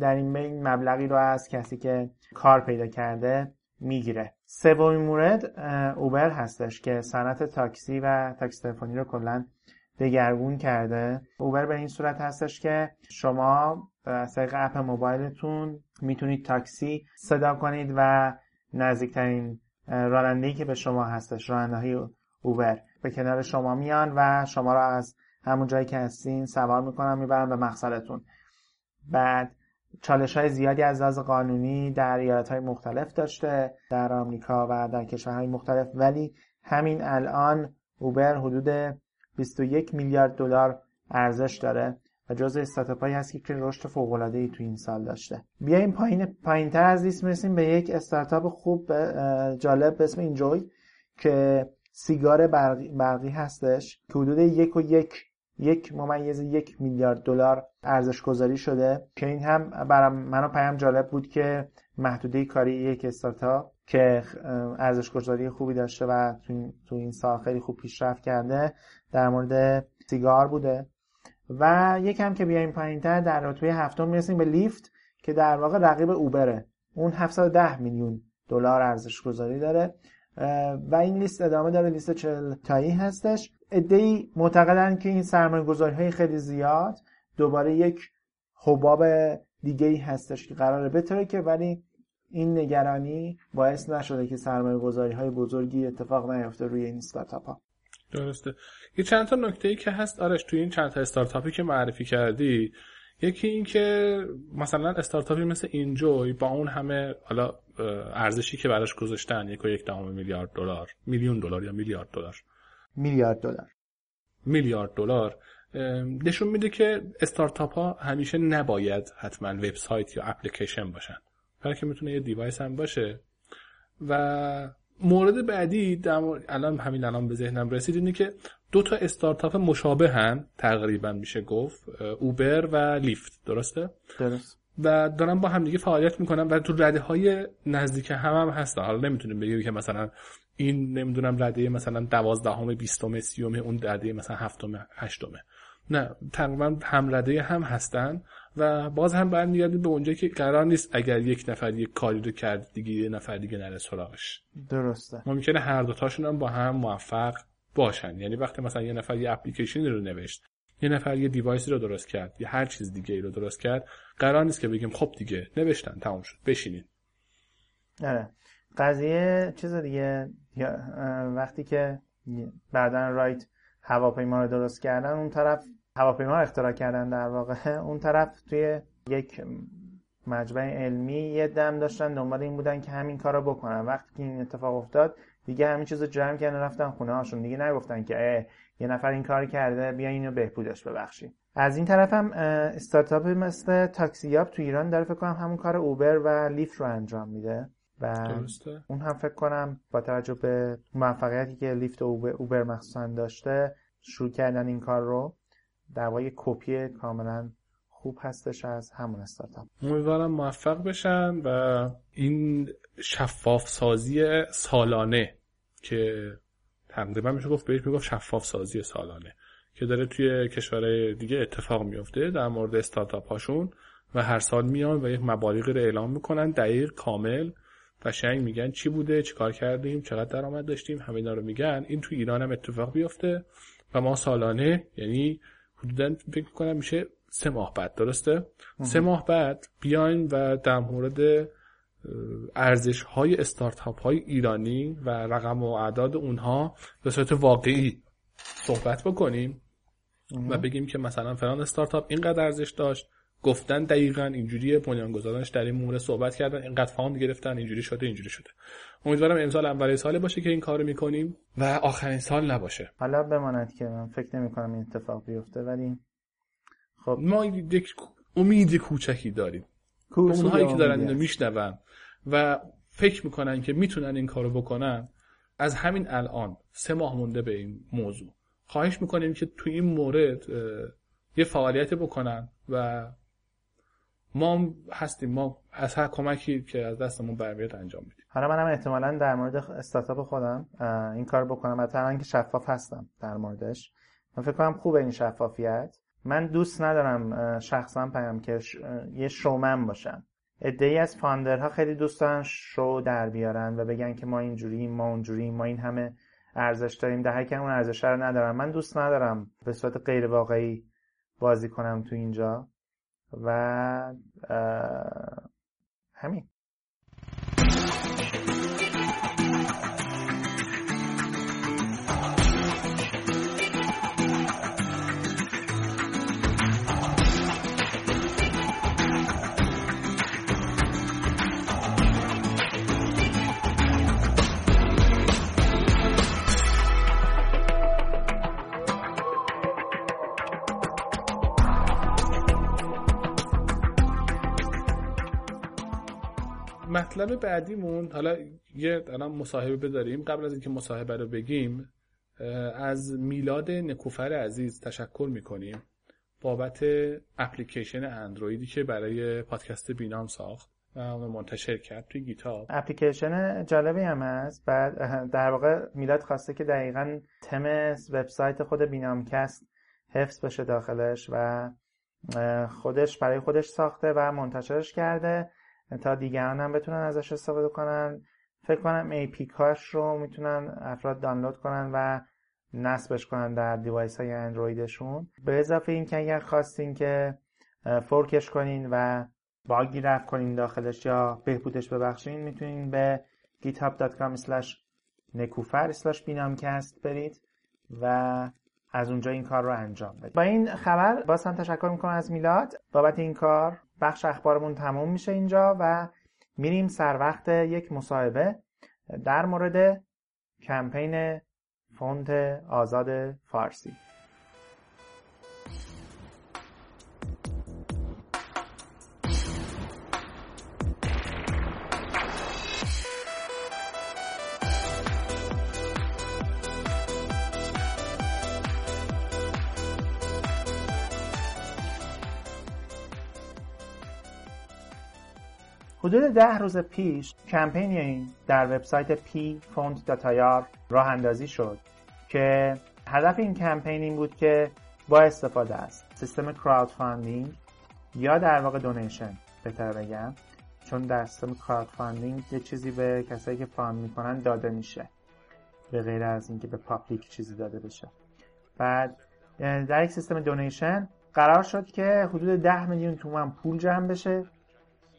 در این بین مبلغی رو از کسی که کار پیدا کرده می‌گیره. سومین مورد اوبر هستش که صنعت تاکسی و تاکسی تلفنی رو کلا دگرگون کرده. اوبر به این صورت هستش که شما از طریق اپ موبایلتون می‌تونید تاکسی صدا کنید و نزدیکترین راننده‌ای که به شما هستش راننده های اوبر. به کنار شما میان و شما را از همون جایی که هستین سوار می‌کنن می‌برن به مقصدتون بعد چالش های زیادی از لحاظ قانونی در ایالت های مختلف داشته در آمریکا و در کشورهای مختلف. ولی همین الان اوبر حدود 21 میلیارد دلار ارزش داره و جزء استارتاپ هست که رشد فوق العاده ای تو این سال داشته. بیایم پایین پایینتر از لیست می‌رسیم به یک استارتاپ خوب جالب به اسم اینجوی که سیگار برقی, برقی هستش که حدود یک و یک یک ممیز یک میلیارد دلار ارزش گذاری شده که این هم برای منو پیام جالب بود که محدوده کاری یک استارتاپ که ارزش گذاری خوبی داشته و تو این سال خیلی خوب پیشرفت کرده در مورد سیگار بوده. و یکم که بیایم پایینتر در رتبه هفتم می‌رسیم به لیفت که در واقع رقیب اوبره. اون 710 میلیون دلار ارزش گذاری داره. و این لیست ادامه داره لیست 40 تایی هستش. ادهی معتقدن که این سرمایه های خیلی زیاد دوباره یک حباب دیگه ای هستش که قراره بتره که ولی این نگرانی باعث نشده که سرمایه گذاری های بزرگی اتفاق نیفته روی این استارتاپ ها درسته. یه چند تا نکته ای که هست. آرش توی این چند تا استارتاپی که معرفی کردی یکی این که مثلا استارتاپی مثل اینجوی با اون همه حالا ارزشی که براش گذاشتن یک و یک دهم میلیارد دلار. میلیون دلار یا میلیارد دلار. میلیارد دلار. میلیارد دلار. نشون میده که استارتاپ ها همیشه نباید حتما وبسایت یا اپلیکیشن باشن. بلکه می‌تونه یه دیوایس هم باشه. و مورد بعدی الان همین الان به ذهنم رسید اینه که دو تا استارتاپ مشابه هم تقریبا میشه گفت اوبر و لیفت. درسته؟ درست. و دارن با هم دیگه فعالیت می‌کنن و تو رده های نزدیک هم هم هستن. حالا نمی‌تونیم بگیم که مثلا این نمی‌دونم رده مثلا دوازدهم بیستم سیوم اون رده مثلا هفتم هشتمه نه تقریبا هم رده هم هستن و باز هم برمیگردیم به اونجایی که قرار نیست اگر یک نفر یک کاری رو کرد دیگه یه نفر دیگه نره سراغش. درسته. ممکنه هر دوتاشون هم با هم موفق باشن. یعنی وقتی مثلا یه نفر یه اپلیکیشن رو نوشت یه نفر یه دیوایسی رو درست کرد یا هر چیز دیگه ای رو درست کرد قرار نیست که بگیم خب دیگه نوشتن تموم شد. بشینین. آره. قضیه چیز دیگه وقتی که بعدا رایت هواپیما رو درست کردن اون طرف هواپیما اختراع کردن در واقع. <laughs> اون طرف توی یک مجمع علمی یه دم داشتن دنبال این بودن که همین کارو بکنن. وقتی که این اتفاق افتاد دیگه همین چیزو جمع کردن رفتن خونه هاشون دیگه نگفتن که یه نفر این کار کرده بیا اینو بهبودش ببخشید از این طرف هم استارتاپ مثل تاکسیاب تو ایران داره فکر کنم همون کار اوبر و لیفت رو انجام میده. و درسته. اون هم فکر کنم با توجه به موفقیتی که لیفت و اوبر مخصوصا داشته شروع کردن این کار رو در واقع کپی کاملا خوب هستش از همون استارتاپ. امیدوارم موفق بشن و این شفاف سازی سالانه که تقریبا میشه گفت بهش می‌گفت شفاف سازی سالانه. که داره توی کشورهای دیگه اتفاق میفته در مورد استارتاپ هاشون و هر سال میان و یک مبالغی رو اعلام می‌کنن دقیق کامل قشنگ میگن چی بوده چیکار کردیم چقدر درآمد داشتیم همینا رو میگن. این تو ایران هم اتفاق بیفته و ما سالانه یعنی حدودا فکر کنم میشه سه ماه بعد درسته؟ سه ماه بعد بیاین و در مورد ارزش های استارتاپ های ایرانی و رقم و اعداد اونها به صورت واقعی صحبت بکنیم. و بگیم که مثلا فلان استارتاپ اینقدر ارزش داشت. گفتن دقیقا اینجوری بنیانگذارانش در این مورد صحبت کردن اینقدر fund گرفتن اینجوری شده اینجوری شده. امیدوارم امسال اول سال باشه که این کارو می‌کنیم و آخرین سال نباشه. حالا بماند که من فکر نمی کنم این اتفاق بیفته ولی خب. ما یک امید کوچکی داریم. اونهایی که دارن اینو میشنون و فکر می‌کنن که می‌تونن این کارو بکنن از همین الان سه ماه مونده به این موضوع. خواهش می‌کنیم که توی این مورد یه فعالیت بکنن و ما هستیم. ما از هر کمکی که از دستمون برمیاد انجام میدیم. حالا منم احتمالا در مورد استارتاپ خودم این کار بکنم. حتی که شفاف هستم در موردش. من فکر کنم خوبه این شفافیت. من دوست ندارم شخصا پیام که یه شومن باشم ای از فاندرها خیلی دوست دارن شو در بیارن و بگن که ما اینجوریم ما اونجوریم ما این همه ارزش داریم. در که اون ارزش رو ندارم. من دوست ندارم به صورت غیر واقعی بازی کنم تو اینجا. و همین. مطلب بعدیمون حالا یه الان مصاحبه بداریم قبل از اینکه مصاحبه رو بگیم از میلاد نکوفر عزیز تشکر می‌کنیم بابت اپلیکیشن اندرویدی که برای پادکست بینام ساخت. و منتشر کرد توی گیتاب. اپلیکیشن جالبی هم هست. بعد در واقع میلاد خواسته که دقیقا تم وبسایت خود بینامکست حفظ بشه داخلش و خودش برای خودش ساخته و منتشرش کرده. تا دیگران هم بتونن ازش استفاده کنن. فکر کنم ای کاش رو می‌تونن افراد دانلود کنن و نصبش کنن در دیوایس های اندرویدشون. به اضافه این که اگر خواستین که فورکش کنین و باگی رفت کنین داخلش یا بهبودش ببخشین می‌تونین به github.com نکوفر بینامکست برید و از اونجا این کار رو انجام بدید. با این خبر باز هم تشکر می‌کنم از میلاد. بابت این کار بخش اخبارمون تموم میشه اینجا و میریم سر وقت یک مصاحبه در مورد کمپین فونت آزاد فارسی. حدود ده روز پیش کمپین این در وبسایت پی راه اندازی شد که هدف این کمپین این بود که با استفاده از سیستم crowdfunding یا در واقع donation بهتر بگم چون در سیستم crowdfunding یه چیزی به کسایی که fund می‌کنن داده میشه به غیر از اینکه به public چیزی داده بشه. بعد در یک سیستم donation قرار شد که حدود 10 میلیون تومان پول جمع بشه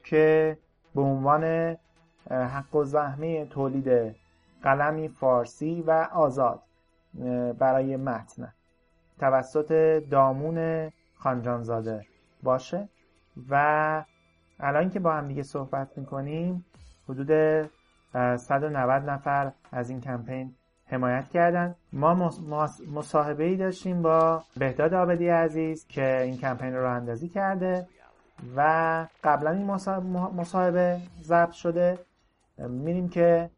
که به عنوان حق و زحمه تولید قلمی فارسی و آزاد برای متن. توسط دامون خانجانزاده باشه. و الان که با هم دیگه صحبت می‌کنیم حدود 190 نفر از این کمپین حمایت کردن. ما مصاحبه ای داشتیم با بهداد آبدی عزیز که این کمپین رو اندازی کرده. و قبلا این مصاحبه ضبط شده. میریم که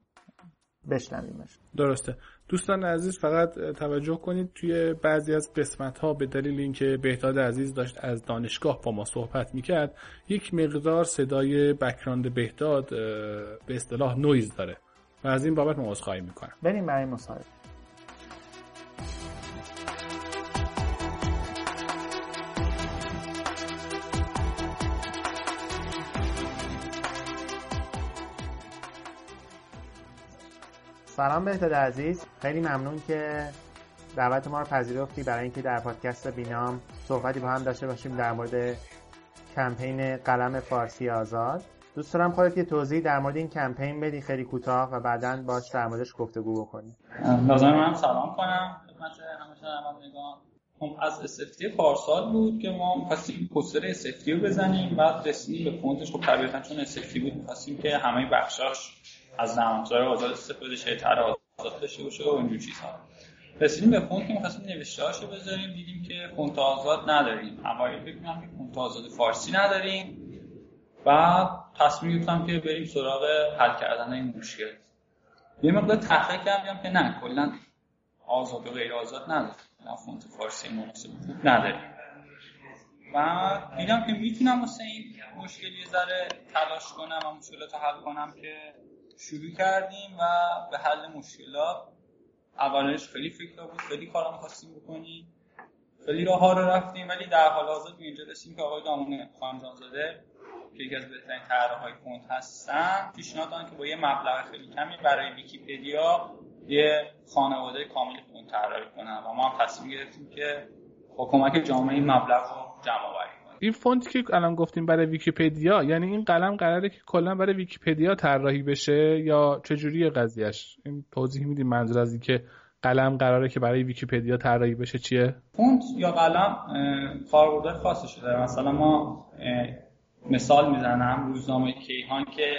بشنویمش. درسته. دوستان عزیز فقط توجه کنید توی بعضی از قسمت ها به دلیل اینکه بهداد عزیز داشت از دانشگاه با ما صحبت می‌کرد یک مقدار صدای بکراند بهداد به اصطلاح نویز داره و از این بابت ما عذرخواهی می‌کنم. بریم برای مصاحبه. سلام بهداد عزیز. خیلی ممنون که دعوت ما رو پذیرفتی. برای اینکه در پادکست بینام صحبتی با هم داشته باشیم در مورد کمپین قلم فارسی آزاد. دوست دارم خودت یه توضیح در مورد این کمپین بدی خیلی کوتاه و بعدا باش در موردش گفتگو بکنیم. لازم من سلام کنم. خدمت همه خب از SFD پارسال بود که ما می‌خواستیم پوستر SFD رو بزنیم. بعد رسیدیم به فونتش. خب طبیعتا چون SFD بود می‌خواستیم که همه بخشاش از نرم‌افزار آزاد استفاده شه تر آزاد داشته باشه و اینجور چیزها. رسیدیم به فونت که می‌خواستیم نوشته‌هاشو بذاریم دیدیم که فونت آزاد نداریم. اوایل فکر که فونت آزاد فارسی نداریم. و تصمیم گرفتم که بریم سراغ حل کردن این مشکل. یه مقدار تحقیق کردم که نه کلا آزاد و غیر آزاد نداریم. فونت فارسی مناسب خوب نداریم. و دیدم که می‌تونم واسه این مشکل یه ذره تلاش کنم و مشکلات حل کنم که شروع کردیم و به حل مشکلات اولش خیلی فکر بود خیلی کارا می‌خواستیم بکنیم. خیلی راه رو رفتیم ولی در حال حاضر اینجا رسیم که آقای دامونه خانجانزاده که یکی از بهترین های فونت هستن پیشنهاد که با یه مبلغ خیلی کمی برای ویکیپدیا یه خانواده کامل فونت طراحی کنن. و ما هم تصمیم گرفتیم که با کمک جامعه این مبلغ رو جمع آوریم این فونتی که الان گفتیم برای ویکیپدیا یعنی این قلم قراره که کلا برای ویکیپدیا طراحی بشه یا چجوری قضیهش این توضیح میدیم منظور از اینکه قلم قراره که برای ویکیپدیا طراحی بشه چیه؟ فونت یا قلم کاربرد خاصش داره. مثلا ما مثال می‌زنم روزنامه کیهان که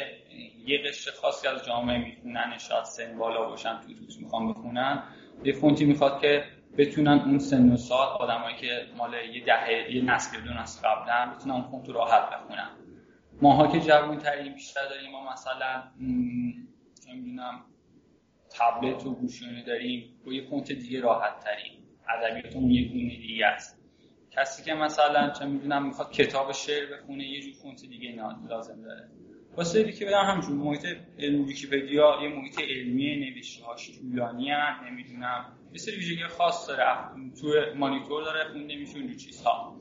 یه قشر خاصی از جامعه می‌خونن شاید سن بالا باشن تو روز می‌خوان بخونن. یه فونتی می‌خواد که بتونن اون سن و سال آدمایی که مال یه دهه یه نسل دو نسل قبلن بتونن اون رو راحت بخونن. ماها که جوان ترین بیشتر داریم ما مثلا نمی‌دونم تبلت و گوشیانه داریم با یه فونت دیگه راحت تریم ادبیات اون یه گونه دیگه است. کسی که مثلا چه می‌دونم می‌خواد کتاب شعر بخونه یه جور فونت دیگه لازم داره. واسه ویکیپدیا همچون محیط ویکیپدیا یه محیط علمی نوشته هاش طولانی نمی‌دونم یه سری ویژگی خاص داره تو مانیتور داره خونده میشه اون چیزها.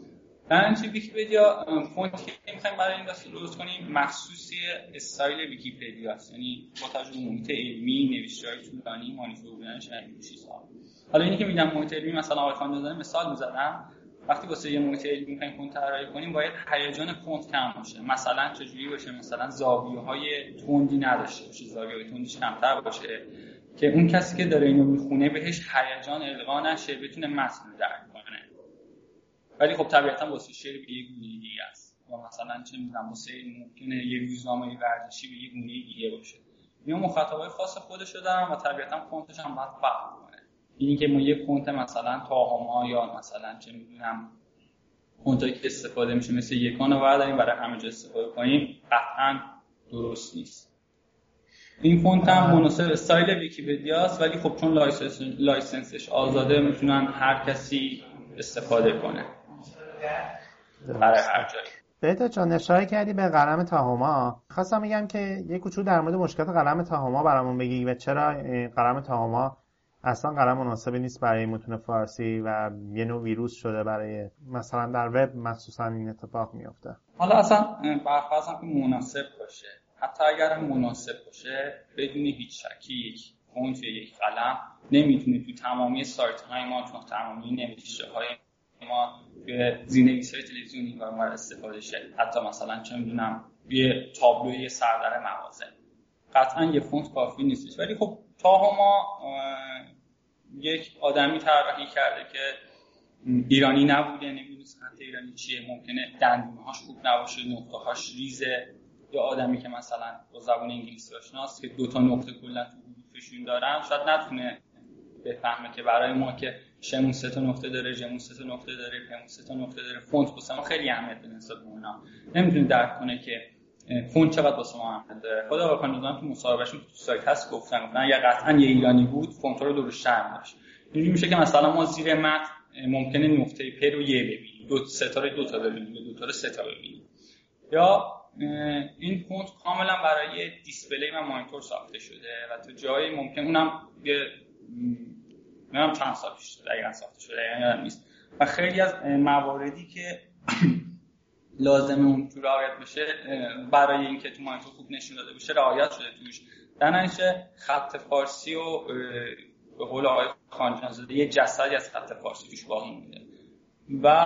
نتیجه ویکیپدیا فونت که می‌خوایم برای این دسته درست کنیم مخصوصی استایل ویکیپدیا است. یعنی با توجه به محیط علمی نوشته های طولانی مانیتور بودنش این چیزها. حالا اینی که میگم محیط علمی مثلا آقای خان مثال می‌زدم. وقتی واسه یه محیط علمی می‌خوایم فونت طراحی کنیم باید هیجان فونت کم باشه. مثلا چجوری باشه؟ مثلا زاویه های تندی نداشته باشه. زاویه های تندیش کمتر باشه. که اون کسی که داره اینو می‌خونه بهش هیجان القا نشه بتونه متن درک کنه. ولی خب طبیعتا واسه شعر به یه گونه دیگه است. یا مثلا چه می‌دونم واسه ممکنه یه روزنامه ورزشی به یه گونه دیگه باشه. اینا مخاطبای خاص خودش دارن و طبیعتا فونتش هم باید فرق اینی که ما یه فونت مثلا Tahoma یا مثلا چه می‌دونم فونتایی که استفاده میشه مثل یکان رو برداریم برای همه جا استفاده کنیم قطعا درست نیست. این فونت هم مناسب استایل ویکیپدیاست ولی خب چون license license ش آزاده می‌تونن هر کسی استفاده کنه. برای هر جایی. بهتا جان اشاره کردی به قلم تاهما. خواستم میگم که یه کوچولو در مورد مشکلات قلم تاهما برامون بگی و چرا قلم تاهما اصلا قلم مناسبی نیست برای متون فارسی و یه نوع ویروس شده برای مثلا در وب مخصوصا این اتفاق میفته حالا اصلا برفرض که مناسب باشه. حتی اگر مناسب باشه بدون هیچ شکی یک فونت یا یک قلم نمی‌تونه تو تمامی سایت های ما تو تمامی نوشته های ما توی زیرنویس های تلویزیونی و استفاده شه. حتی مثلا چه می‌دونم یه تابلوی سردر مغازه قطعا یه فونت کافی نیستش. ولی خب تا ما یک آدمی طراحی کرده که ایرانی نبوده نمی‌دونست خط ایرانی چیه ممکنه دندونهاش خوب نباشه نقطه هاش ریزه. یا آدمی که مثلا با زبان انگلیسی آشناست که دو تا نقطه کلا تو حروفشون دارن شاید نتونه بفهمه که برای ما که شمون سه تا نقطه داره جمون سه تا نقطه داره پمون سه تا نقطه داره فونت واسه ما خیلی اهمیت به نسبت به اونا. نمی‌تونه درک کنه که فونت چقدر واسه ما اهمیت داره. خدا آقا تو مصاحبهشون تو سایت هست گفتن گفتن اگه قطعا یه ایرانی بود فونت رو درست شرم داشت. اینجوری میشه که مثلا ما زیر متن ممکنه نقطه پ رو یه ببینیم. دو ستاره دو تا ببینیم دو تا سه تا ببینیم. یا این فونت کاملا برای دیسپلی و مانیتور ساخته شده و تو جایی ممکن اونم یه نمی‌دونم چند سال پیش دقیقا ساخته شده یادم نیست. و خیلی از مواردی که <clears throat> لازمه اون تو رعایت بشه برای اینکه تو مانیتور خوب نشون داده بشه رعایت شده توش. در خط فارسی و به قول آقای خانجانزاده یه جسدی از خط فارسی توش باقی مونده. و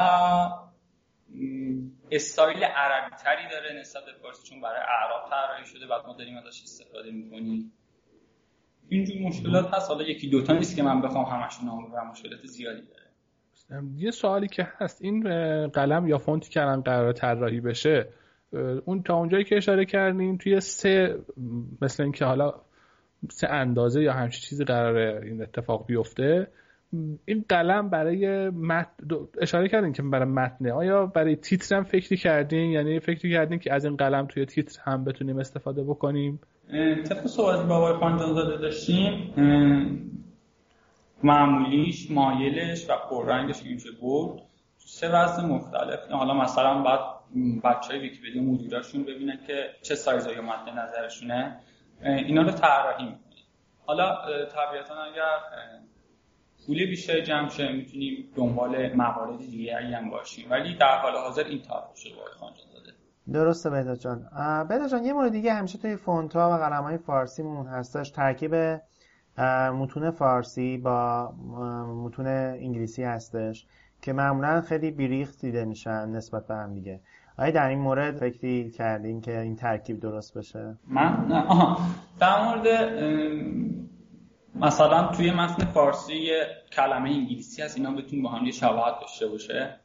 استایل عربی تری داره نسبت به فارسی چون برای اعراب طراحی شده بعد ما داریم ازش استفاده می‌کنیم. اینجور مشکلات هست. حالا یکی دوتا نیست که من بخوام همشون نام ببرم مشکلات زیادی داره. یه سوالی که هست. این قلم یا فونتی که الان قرار طراحی بشه اون تا اونجایی که اشاره کردین توی سه مثل اینکه حالا سه اندازه یا همچین چیزی قراره این اتفاق بیفته این قلم برای متن اشاره کردین که برای متنه آیا برای تیتر هم فکری کردین؟ یعنی فکری کردین که از این قلم توی تیتر هم بتونیم استفاده بکنیم؟ طبق صحبت با آقای خانجانزاده داشتیم معمولیش مایلش و پررنگش میشه برد سه وزن مختلف. حالا مثلا بعد بچه های ویکیپدیا مدیراشون ببینن که چه سایزایی مد نظرشونه. اینا رو طراحی حالا طبیعتا اگر پول بیشتر جمع شه می‌تونیم دنبال موارد دیگه هم باشیم. ولی در حال حاضر این طرح شده باید خانجان داده. درسته بهداد جان. بهداد جان یه مورد دیگه همیشه توی فونت ها و قلم های فارسی مون هستش. ترکیب متون فارسی با متون انگلیسی هستش که معمولا خیلی بیریخت دیده میشن نسبت به هم دیگه. آیا در این مورد فکری کردین که این ترکیب درست بشه؟ من؟ آها. در مورد مثلا توی متن فارسی کلمه انگلیسی هست اینا بتون با هم یه شباهت داشته باشه.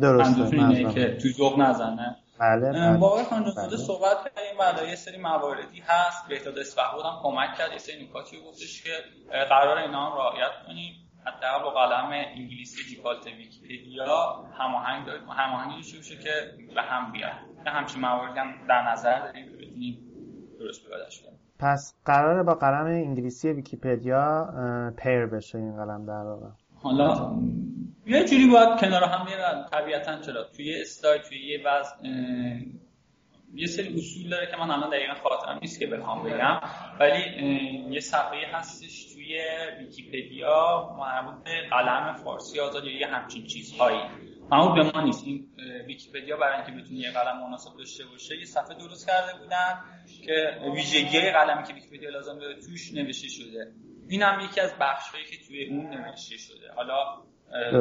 درسته اینه که تو ذوق نزنه. بله بله. با آقای بله. صحبت کردیم بعد یه سری مواردی هست. بهداد اسفحود هم کمک کرد. یه سری نکاتی گفتش که قرار اینا هم رعایت کنیم. حتی با قلم انگلیسی default ویکیپدیا هماهنگ هماهنگی بشه که به هم بیاد. همچین مواردی هم در نظر داریم بتونیم درست پیادهش کنیم پس قراره با قلم انگلیسی ویکیپدیا pair بشه این قلم در واقع. حالا یه جوری باید کنار هم بیارن طبیعتا چرا؟ توی استایل توی یه وضع یه سری اصول داره که من الان دقیقا خاطرم نیست که بخوام بگم. ولی یه صفحه هستش توی ویکیپدیا مربوط به قلم فارسی آزاد یا یه همچین چیزهایی. اما به ما نیست. این ویکیپدیا برای اینکه بتونه یه قلم مناسب داشته باشه یه صفحه درست کرده بودن که ویژگی قلمی که ویکیپدیا لازم داره توش نوشته شده. این هم یکی از بخشهایی که توی اون نوشته شده. حالا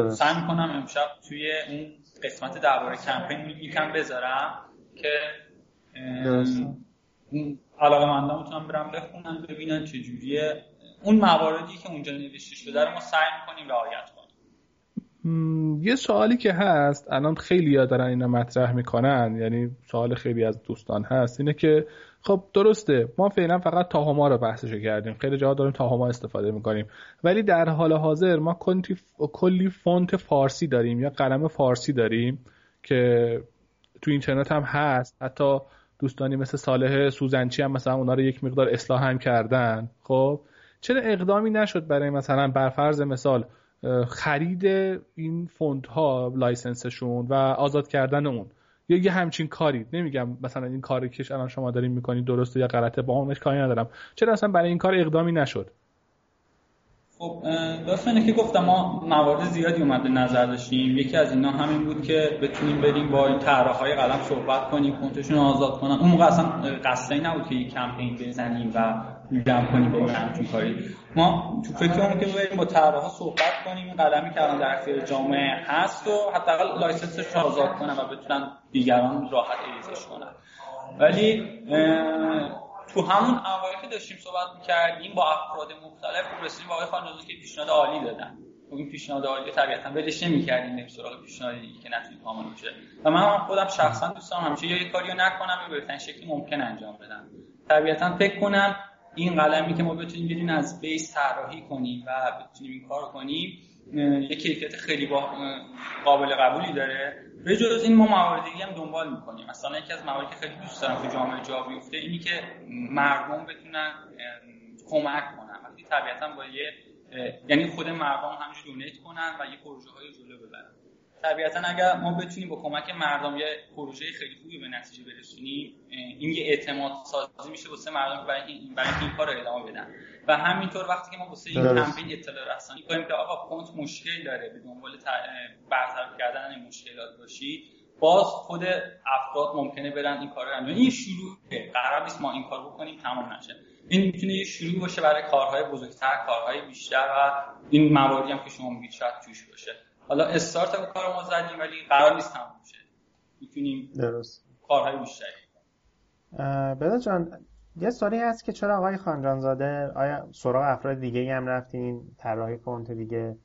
سعی می‌کنم امشب توی اون قسمت درباره کمپین یکم بذارم که علاقه مندان می‌تونم برم بخونن ببینن چجوریه. اون مواردی که اونجا نوشته شده رو ما سعی می‌کنیم رعایت یه سوالی که هست الان خیلی دارن اینا مطرح می‌کنن یعنی سوال خیلی از دوستان هست اینه که خب درسته ما فعلا فقط Tahoma رو بحثش کردیم خیلی جاها داریم Tahoma استفاده می‌کنیم ولی در حال حاضر ما کلی فونت فارسی داریم یا قلم فارسی داریم که تو اینترنت هم هست حتی دوستانی مثل صالح سوزنچی هم مثلا اونا رو یک مقدار اصلاح هم کردن خب؟ چرا اقدامی نشد برای مثلا برفرض مثال خرید این فونت ها license شون و آزاد کردن اون. یا یه همچین کاری. نمیگم مثلا این کاری که الان شما دارین می‌کنید درسته یا غلطه. با اونش کاری ندارم. چرا اصلا برای این کار اقدامی نشد؟ خب داستانه که گفتم ما موارد زیادی مد نظر داشتیم. یکی از اینا همین بود که بتونیم بریم با طراح های قلم صحبت کنیم فونتشون آزاد کنن. اون موقع اصلا قصدی نبود که یک کمپین بزنیم و جمع کنیم به همچین کاری. ما تو فکرمون که بریم با طراحا صحبت کنیم. قلمی که الان در اختیار جامعه هست و حداقل license ش رو آزاد کنن و بتونن دیگران راحت use ش کنن. ولی تو همون اوایل که داشتیم صحبت می‌کردیم با افراد مختلف رسیدیم با آقای که پیشنهاد عالی دادن. خب این پیشنهاد عالی طبیعتا ولش نمی‌کردیم بریم سراغ پیشنهاد که نتونیم کامل بشه. و من خودم شخصا دوست دارم همیشه یه کاریو نکنم یا بهترین شکلی ممکن انجام بدم. طبیعتا فکر کنم این قلمی که ما بتونیم بریم از بیس طراحی کنیم و بتونیم این کار کنیم یه کیفیت خیلی قابل قبولی داره. به جز این ما موارد هم دنبال می‌کنیم. مثلا یکی از مواردی که خیلی دوست دارم تو جامعه جا بیفته اینی که مردم بتونن کمک کنن. وقتی طبیعتا با یه یعنی خود مردم همینجور دونیت کنن و یه پروژه های جلو ببرن. طبیعتا اگر ما بتونیم با کمک مردم یه پروژه خیلی خوبی به نتیجه برسونیم این یه اعتماد سازی میشه واسه مردم برای این برای این کار رو ادامه بدن. و همینطور وقتی که ما واسه این کمپین اطلاع رسانی کنیم که آقا فونت مشکل داره به دنبال برطرف کردن مشکلات باشی باز خود افراد ممکنه برن این کار رو انجام این شروع قرار نیست ما این کار بکنیم تمام نشه. این می‌تونه یه شروع باشه برای کارهای بزرگتر کارهای بیشتر و این مواردی هم که شما میگید شاید توش باشه. حالا استارت اون کارو ما زدیم ولی قرار نیست تموم شه. می‌تونیم درست. کارهای بیشتری بدا جان یه سوالی هست که چرا آقای خانجانزاده آیا سراغ افراد دیگه هم رفتین؟ طراحی فونت دیگه؟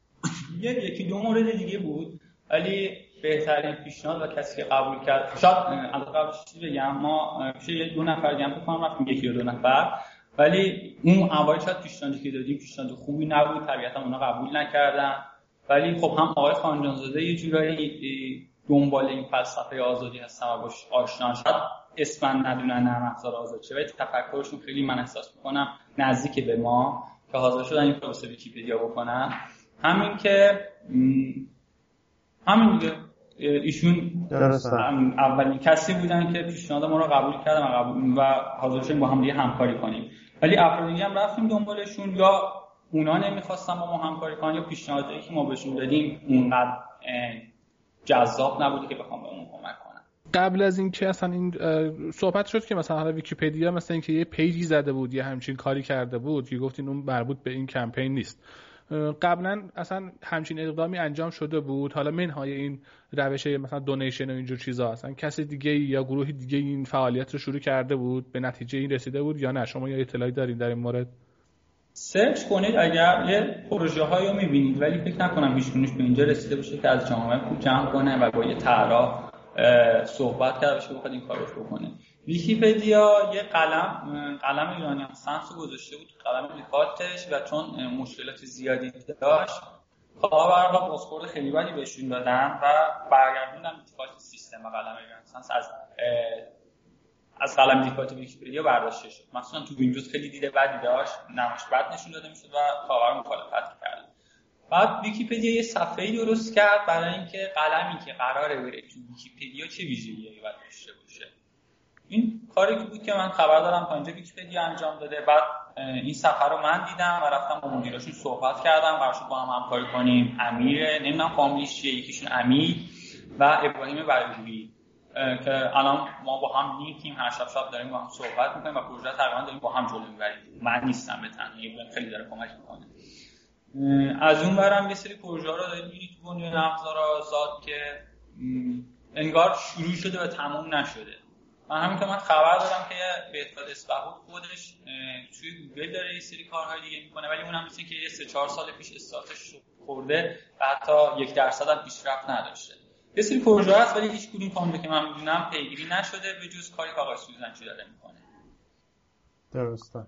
یه یکی دو مورد دیگه بود. ولی بهترین پیشنهاد و کسی که قبول کرد شاید از قبل بگم ما یه دو نفر دیگه هم کنم رفتیم یکی یا دو نفر. ولی اون اوایل شاید پیشنهادی که دادیم پیشنهاد خوبی نبود. طبیعتا اونا قبول نکردن. ولی خب هم آقای خانجانزاده یه جورایی دنبال این فلسفه آزادی هستن و باش آشنا شد. اسم ندونن نرم افزار آزاد چه ولی تفکرشون خیلی من احساس می‌کنم نزدیک به ما که حاضر شدن این کار ویکیپدیا بکنن. همین که همین دیگه. ایشون اولین کسی بودن که پیشنهاد ما رو قبول کردن و, قبول و حاضر شدیم با هم دیگه همکاری کنیم. ولی افراد دیگه هم رفتیم دنبالشون یا اونا نمی‌خواستن با ما همکاری کنن یا پیشنهادی که ما بهشون دادیم اونقدر جذاب نبوده که بخوام به اون کمک کنم. قبل از اینکه اصلا این صحبت شد که مثلا حالا ویکیپدیا مثلا اینکه یه page ی زده بود یا همچین کاری کرده بود که گفتین اون مربوط به این کمپین نیست. قبلا اصلا همچین اقدامی انجام شده بود. حالا منهای این روش مثلا donation و اینجور چیزا اصلا کسی دیگه یا گروهی دیگه این فعالیت رو شروع کرده بود به نتیجه این رسیده بود یا نه؟ شما یا اطلاعی دارین در این مورد؟ search کنید اگر یه پروژه هایی رو می‌بینید ولی فکر نکنم هیچ به اینجا رسیده باشه که از جامعه پول جمع کنه و با یه طراح صحبت کرده باشه بخواد این کارو بکنه. ویکیپدیا یه قلم قلم ایرانی Sans گذاشته بود قلم default ش و چون مشکلات زیادی داشت کاربرها بازخورد خیلی بدی بهشون دادن و برگردوندن default سیستم قلم ایرانی Sans از از قلم default ویکیپدیا برداشته شد. مثلا تو ویندوز خیلی دیده بدی داشت نمایش بد نشون داده می‌شد و کاربر مخالفت کرد. بعد ویکیپدیا یه صفحه درست کرد برای اینکه قلمی که قراره بره تو ویکیپدیا چه ویژگیهایی باید داشته باشه. این کاری که بود که من خبر دارم تا اینجا ویکیپدیا انجام داده. بعد این سفر رو من دیدم و رفتم با مدیراشون صحبت کردم قرار با هم همکاری کنیم. امیر نمی‌دونم فامیلیش چیه یکیشون امیر و ابراهیم بروی که الان ما با هم لینکیم هر شب شب داریم با هم صحبت می‌کنیم و پروژه تقریبا داریم با هم جلو می‌بریم. من نیستم به تنهایی خیلی داره کمک می‌کنه. از اون برم یه سری پروژه رو داریم می‌بینی تو بنیان افزار آزاد که انگار شروع شده و تموم نشده. من همین که من خبر دارم که بهتاد اسبهود خودش توی گوگل داره یه سری کارهای دیگه می‌کنه ولی اونم مثل که یه سه چهار سال پیش استارتش خورده و حتی یک درصد هم پیشرفت نداشته. یه سری پروژه هست ولی هیچ کدوم تا که من می‌دونم پیگیری نشده به جز کاری که آقای سوزنچی داره می‌کنه. درسته.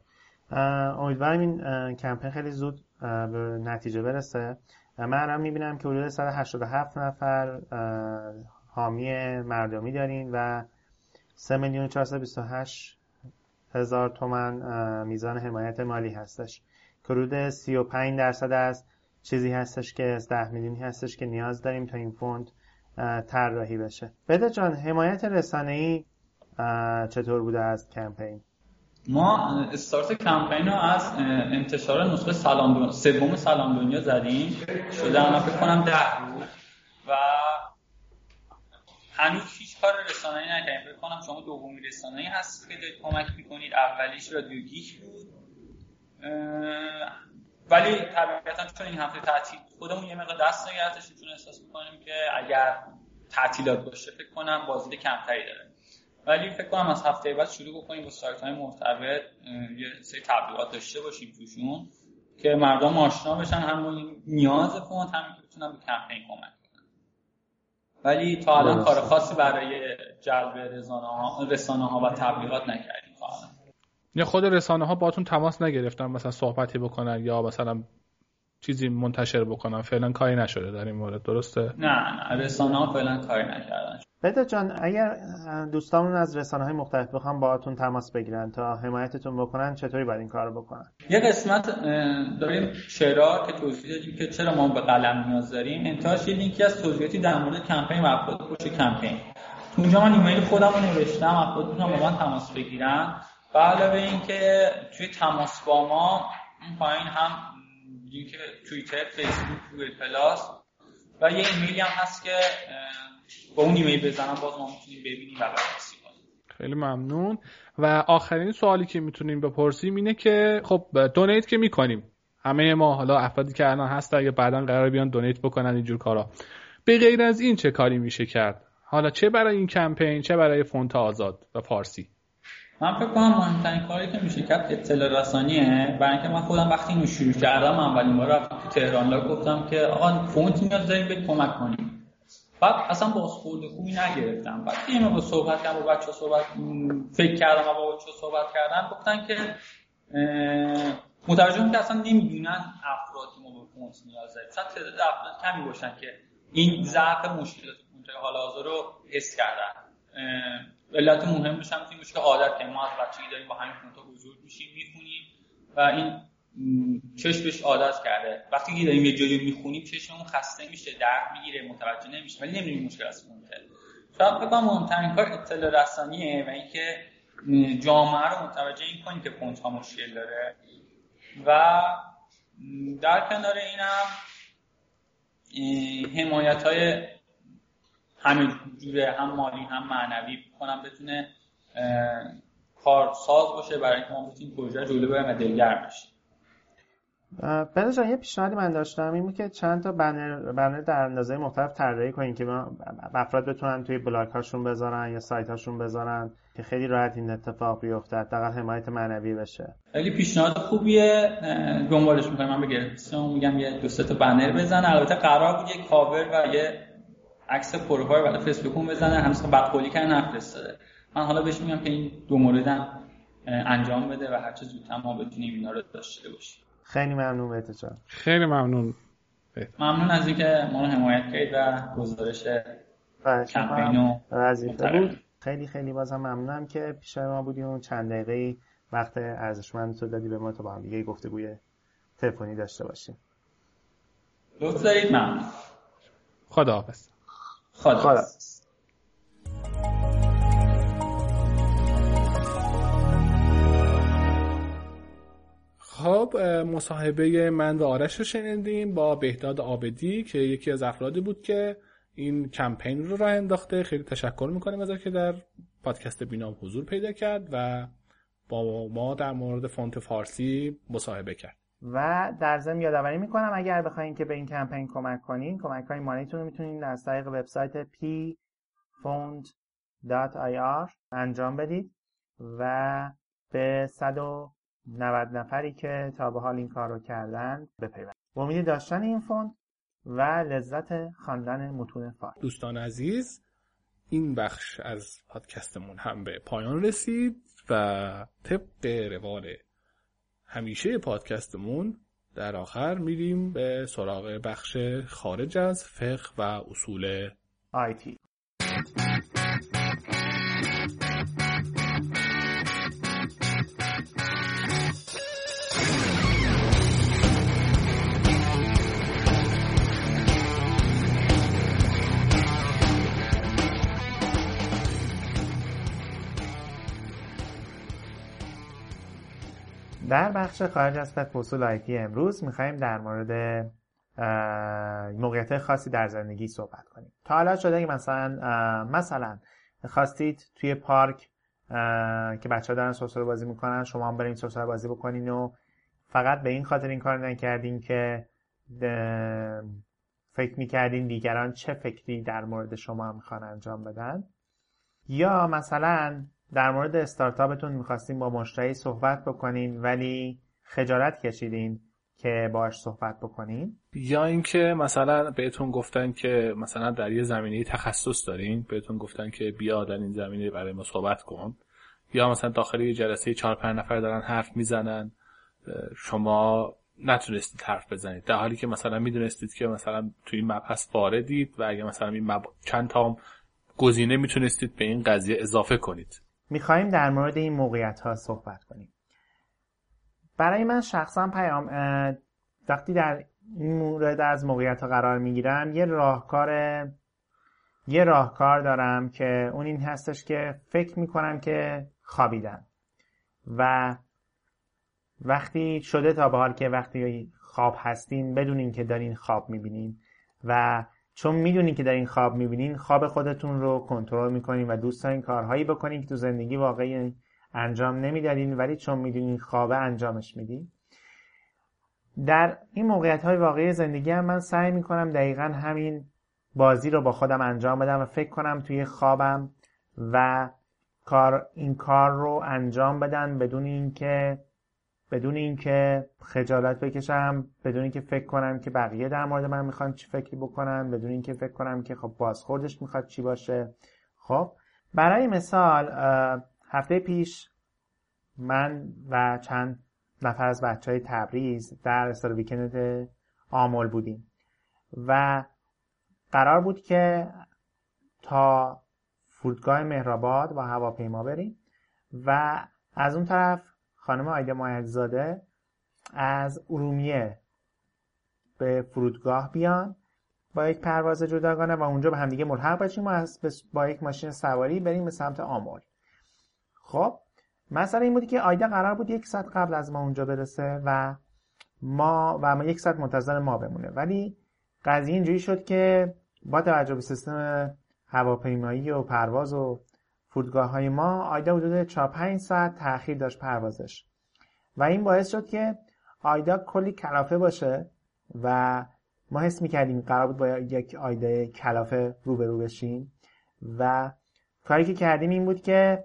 امیدوارم این کمپین خیلی زود به نتیجه برسه. من الان می‌بینم که حدود 187 نفر حامی مردمی دارین و 3 میلیون 428 هزار تومن میزان حمایت مالی هستش. که حدود 35 درصد از چیزی هستش که از 10 میلیونی هستش که نیاز داریم تا این فوند طراحی بشه. بده جان حمایت رسانه‌ای چطور بوده از کمپین؟ ما استارت کمپین رو از انتشار نسخه سلام دنیا سوم سلام دنیا زدیم. شده انا فکر کنم ده روز. و هنوز هیچ کار رسانه‌ای نکردیم. فکر کنم شما دومی رسانه‌ای هست که دارید کمک می‌کنید. اولیش رادیو گیک بود. ولی طبیعتا چون این هفته تعطیل خودمون یه مقدار دست نگرفتش چون احساس می‌کنیم که اگر تعطیلات باشه فکر کنم بازدید کمتری داره. ولی فکر کنم از هفته بعد شروع بکنیم با سایت های مرتبط یه سری تبلیغات داشته باشیم توشون که مردم آشنا بشن هم نیاز فوند هم که بتونن به کمپین کمک کنن. ولی تا الان کار خاصی برای جلب رسانه ها, و تبلیغات نکردیم تا یا خود رسانه ها باتون تماس نگرفتن مثلا صحبتی بکنن یا مثلا چیزی منتشر بکنن؟ فعلا کاری نشده در این مورد درسته؟ نه نه رسانه ها فعلا کاری نکردن. بده جان اگر دوستامون از رسانه های مختلف بخوام باهاتون تماس بگیرن تا حمایتتون بکنن چطوری باید این کار بکنن؟ یه قسمت داریم چرا که توضیح دادیم که چرا ما به قلم نیاز داریم. انتهاش یه لینکی از توضیحاتی در مورد کمپین و افراد پشت کمپین. تو اونجا من ایمیل خودم رو نوشتم افراد می‌تونن با من تماس بگیرن. و علاوه اینکه توی تماس با ما این پایین هم لینک توییتر فیسبوک گوگل پلاس و یه ایمیلی هم هست که با اون ایمیل بزنم باز ما می‌تونیم ببینیم و بررسی خیلی ممنون. و آخرین سوالی که می‌تونیم بپرسیم اینه که خب donate که می‌کنیم. همه ما حالا افرادی که الان هست اگه بعدا قرار بیان donate بکنن اینجور کارا. به غیر از این چه کاری میشه کرد؟ حالا چه برای این کمپین چه برای فونت آزاد و فارسی؟ من فکر کنم مهمترین کاری که میشه کرد اطلاع رسانیه. برای اینکه من خودم وقتی اینو شروع کردم اولین بار رفتم تو تهران لاگ گفتم که آقا فونت نیاز داریم به کمک کنیم. بعد اصلا بازخورد خوبی نگرفتم. بعد یه با صحبت کردم با بچه صحبت فکر کردم و با بچه صحبت کردم گفتن که متوجه که اصلا نمی‌دونن افرادی ما به فونت نیاز داریم. شاید تعداد افراد کمی باشن که این ضعف مشکلات فونت حال حاضر رو حس کردن. علت مهمش هم این که عادت که ما از بچگی داریم با همین فونت بزرگ میشیم می‌خونیم و این چشمش عادت کرده. وقتی که داریم یه جایی می‌خونیم چشممون خسته میشه درد می‌گیره متوجه نمیشه ولی نمی‌دونیم مشکل از فونته شاید بگم مهمترین کار اطلاع رسانیه و اینکه جامعه رو متوجه این کنیم که فونت مشکل داره. و در کنار اینم حمایت های همه جوره هم مالی هم معنوی کنم بتونه کارساز باشه برای اینکه ما بتونیم پروژه جلو بریم و دلگرم بشیم. جان یه پیشنهادی من داشتم این که چند تا بنر, بنر در اندازه مختلف طراحی کنیم که افراد بتونن توی بلاگ هاشون بذارن یا سایت هاشون بذارن که خیلی راحت این اتفاق بیفته حداقل حمایت معنوی بشه. خیلی پیشنهاد خوبیه. دنبالش می‌کنم. من بگم میگم یه دو سه تا بنر بزن. البته قرار بود یه کاور و یه عکس پروفایل برای فیسبوکمون بزنه همیشه بدقولی کردن نفرستاده. من حالا بهش میگم که این دو موردم انجام بده و هرچه زودتر ما بتونیم اینا رو داشته باشیم. خیلی ممنون بهت جان. خیلی ممنون. ممنون از اینکه ما رو حمایت کردید و گزارش کمپینو بود. خیلی خیلی بازم ممنونم که پیش ما بودی اون چند دقیقه وقت ارزشمند تو دادی به ما تا با هم دیگه گفتگوی تلفنی داشته باشیم. لطف دارید ممنون. خداحافظ. خدا خب مصاحبه من و آرش رو شنیدیم با بهداد آبدی که یکی از افرادی بود که این کمپین رو راه انداخته. خیلی تشکر می‌کنیم از که در پادکست بینام حضور پیدا کرد و با ما در مورد فونت فارسی مصاحبه کرد. و در ضمن یادآوری می‌کنم اگر بخواین که به این کمپین کمک کنین کمک های مالیتون رو می‌تونین از طریق وبسایت pfond.ir انجام بدید و به 190 نفری که تا به حال این کار رو کردن بپیوند امید داشتن این فوند و لذت خواندن متون فارسی دوستان عزیز این بخش از پادکستمون هم به پایان رسید و طبق روال همیشه پادکستمون در آخر میریم به سراغ بخش خارج از فقه و اصول آیتی در بخش خارج از اصول آیتی امروز می‌خوایم در مورد موقعیت خاصی در زندگی صحبت کنیم. تا حالا شده که مثلا مثلا خواستید توی پارک که بچه ها دارن سوسول بازی می‌کنن شما هم برین سوسول بازی بکنین و فقط به این خاطر این کار نکردین که فکر می‌کردین دیگران چه فکری در مورد شما می‌خوان انجام بدن. یا مثلا در مورد استارتاپتون می‌خواستین با مشتری صحبت بکنین ولی خجالت کشیدین که باش صحبت بکنین. یا اینکه مثلا بهتون گفتن که مثلا در یه زمینه تخصص دارین بهتون گفتن که بیا در این زمینه برای ما صحبت کن. یا مثلا داخل یه جلسه چهار پنج نفر دارن حرف می‌زنن شما نتونستید حرف بزنید. در حالی که مثلا می‌دونستید که مثلا توی این مبحث واردید و اگه مثلا این مب... چند تا گزینه می‌تونستید به این قضیه اضافه کنید. می‌خواهیم در مورد این موقعیت ها صحبت کنیم. برای من شخصا پیام وقتی در این مورد از موقعیت ها قرار می‌گیرم یه راهکار یه راهکار دارم که اون این هستش که فکر می‌کنم که خوابیدم. و وقتی شده تا به حال که وقتی خواب هستین بدونین که دارین خواب می‌بینین و چون می‌دونین که در این خواب می‌بینین خواب خودتون رو کنترل می‌کنین و دوست دارین کارهایی بکنین که تو زندگی واقعی انجام نمی‌دادین ولی چون می‌دونین خوابه انجامش میدین. در این موقعیت های واقعی زندگی هم من سعی می‌کنم دقیقا همین بازی رو با خودم انجام بدم و فکر کنم توی خوابم و کار این کار رو انجام بدن بدون اینکه بدون اینکه خجالت بکشم بدون اینکه فکر کنم که بقیه در مورد من می‌خوان چی فکری بکنن بدون اینکه فکر کنم که خب بازخوردش می‌خواد چی باشه. خب برای مثال هفته پیش من و چند نفر از بچه های تبریز در استار ویکند آمل بودیم و قرار بود که تا فرودگاه مهرآباد و هواپیما بریم و از اون طرف خانم آیده مایدزاده از ارومیه به فرودگاه بیان با یک پرواز جداگانه و اونجا به همدیگه ملحق بشیم و با یک ماشین سواری بریم به سمت آمل خب مثلا این بودی که آیده قرار بود یک ساعت قبل از ما اونجا برسه و ما و ما یک ساعت منتظر ما بمونه. ولی قضیه اینجوری شد که با توجه به سیستم هواپیمایی و پرواز و فرودگاه های ما آیدا حدود 4 5 ساعت تاخیر داشت پروازش. و این باعث شد که آیدا کلی کلافه باشه و ما حس می‌کردیم قرار بود با یک آیدا کلافه روبرو بشیم. و کاری که کردیم این بود که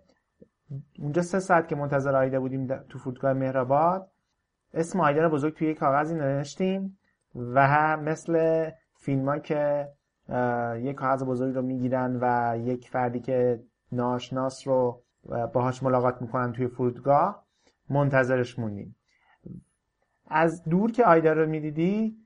اونجا سه ساعت که منتظر آیدا بودیم تو فرودگاه مهرآباد اسم آیدا رو بزرگ توی کاغذی نوشتیم و مثل فیلم که یک کاغذ بزرگ رو می‌گیرن و یک فردی که ناشناس رو باهاش ملاقات می‌کنن توی فرودگاه منتظرش موندیم. از دور که آیدا رو می‌دیدی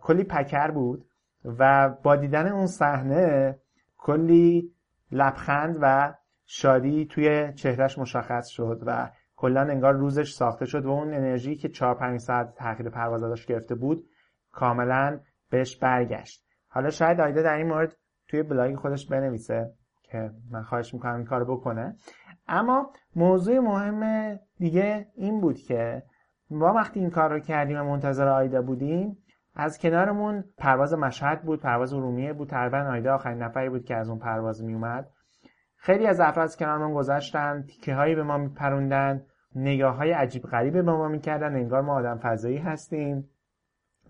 کلی پکر بود و با دیدن اون صحنه کلی لبخند و شادی توی چهرش مشخص شد و کلا انگار روزش ساخته شد و اون انرژی که 4 5 ساعت تاخیر پرواز داشت گرفته بود کاملا بهش برگشت. حالا شاید آیدا در این مورد توی بلاگ خودش بنویسه. که من خواهش می‌کنم این کار بکنه. اما موضوع مهم دیگه این بود که ما وقتی این کار رو کردیم و منتظر آیدا بودیم از کنارمون پرواز مشهد بود پرواز ارومیه بود تقریبا آیدا آخرین نفری بود که از اون پرواز میومد خیلی از افراد کنارمون گذشتن تیکه هایی به ما میپروندن نگاه های عجیب غریبه به ما می‌کردن انگار ما آدم فضایی هستیم.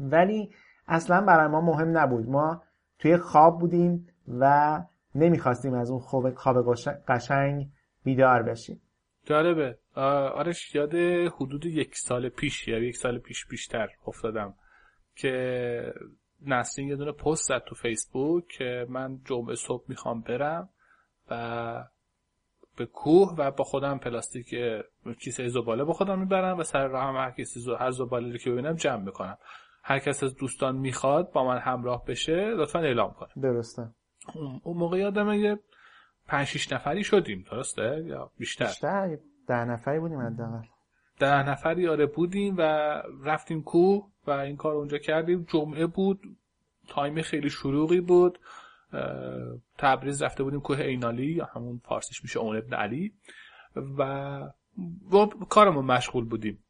ولی اصلا برای ما مهم نبود. ما توی خواب بودیم و نمی‌خواستیم از اون خواب خواب قشنگ بیدار بشیم. جالبه. آرش یاد حدود یک سال پیش یا یک سال پیش بیشتر افتادم که نسرین یه دونه پست زد تو فیسبوک که من جمعه صبح می‌خوام برم و به کوه و با خودم پلاستیک کیسه زباله با خودم می‌برم و سر راه هم هر کسی هر زباله رو که ببینم جمع می‌کنم. هر کس از دوستان می‌خواد با من همراه بشه لطفا اعلام کنه. درسته. اون موقع یادم یه پنج شیش نفری شدیم درسته؟ یا بیشتر؟ بیشتر ده نفری بودیم حداقل. ده نفری آره بودیم و رفتیم کوه و این کار اونجا کردیم. جمعه بود تایم خیلی شروعی بود. تبریز رفته بودیم کوه اینالی یا همون فارسیش میشه اون ابن علی. و با کارمون مشغول بودیم.